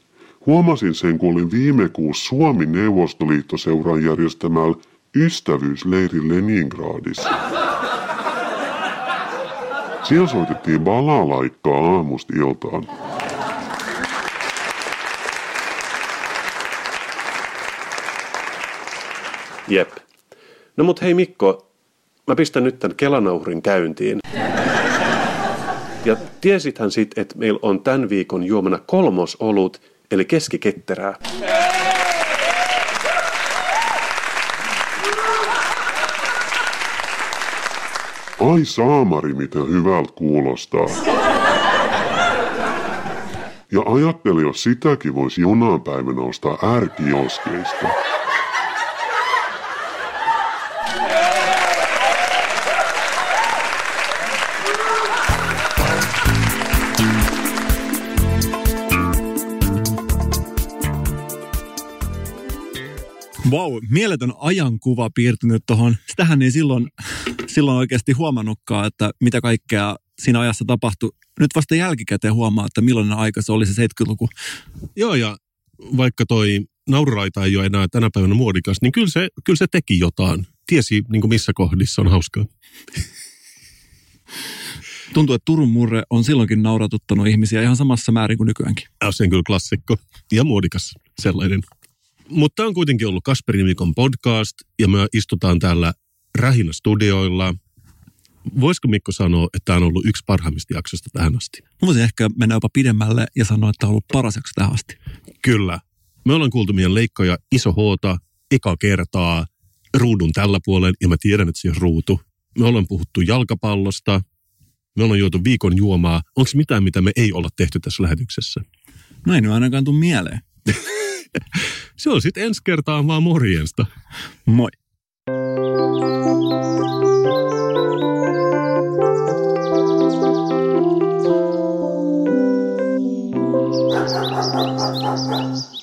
Huomasin sen, kun olin viime kuussa Suomi-Neuvostoliittoseuran järjestämällä ystävyysleiri Leningradissa. Siellä soitettiin balalaikkaa aamusta iltaan. Jep. No mut hei Mikko, mä pistän nyt tän Kelanauhrin käyntiin. Ja tiesithän sit, että meillä on tämän viikon juomana kolmosolut, eli keskiketterää. Ai saamari, mitä hyvältä kuulostaa. Ja ajatteli, jos sitäkin voisi jonain päivänä ostaa ärkioskeista. Vau, wow, mieletön ajankuva piirtynyt tuohon. Sitähän ei silloin, silloin oikeasti huomannutkaan, että mitä kaikkea siinä ajassa tapahtui. Nyt vasta jälkikäteen huomaa, että millainen aika se oli se 70-luku. Joo, ja vaikka toi naururaita ei ole enää tänä päivänä muodikas, niin kyllä se, kyllä se teki jotain. Tiesi, niin kuin missä kohdissa on hauskaa. Tuntuu, että Turun murre on silloinkin nauratuttanut ihmisiä ihan samassa määrin kuin nykyäänkin. Ja se on kyllä klassikko ja muodikas sellainen. Mutta tämä on kuitenkin ollut Kasperin viikon podcast ja me istutaan täällä Rähinä studioilla. Voisiko Mikko sanoa, että tämä on ollut yksi parhaimmista jaksosta tähän asti? Mä voisin ehkä mennä jopa pidemmälle ja sanoa, että tämä on ollut paras jakso tähän asti. Kyllä. Me ollaan kuultu meidän leikkoja iso hoota, eka kertaa, ruudun tällä puolen, ja mä tiedän, että se on ruutu. Me ollaan puhuttu jalkapallosta, me ollaan juotu viikon juomaa. Onko mitään, mitä me ei olla tehty tässä lähetyksessä? Näin ei ainakaan tule mieleen. se on sitten ensi kertaa vaan morjensta. Moi. Thank you.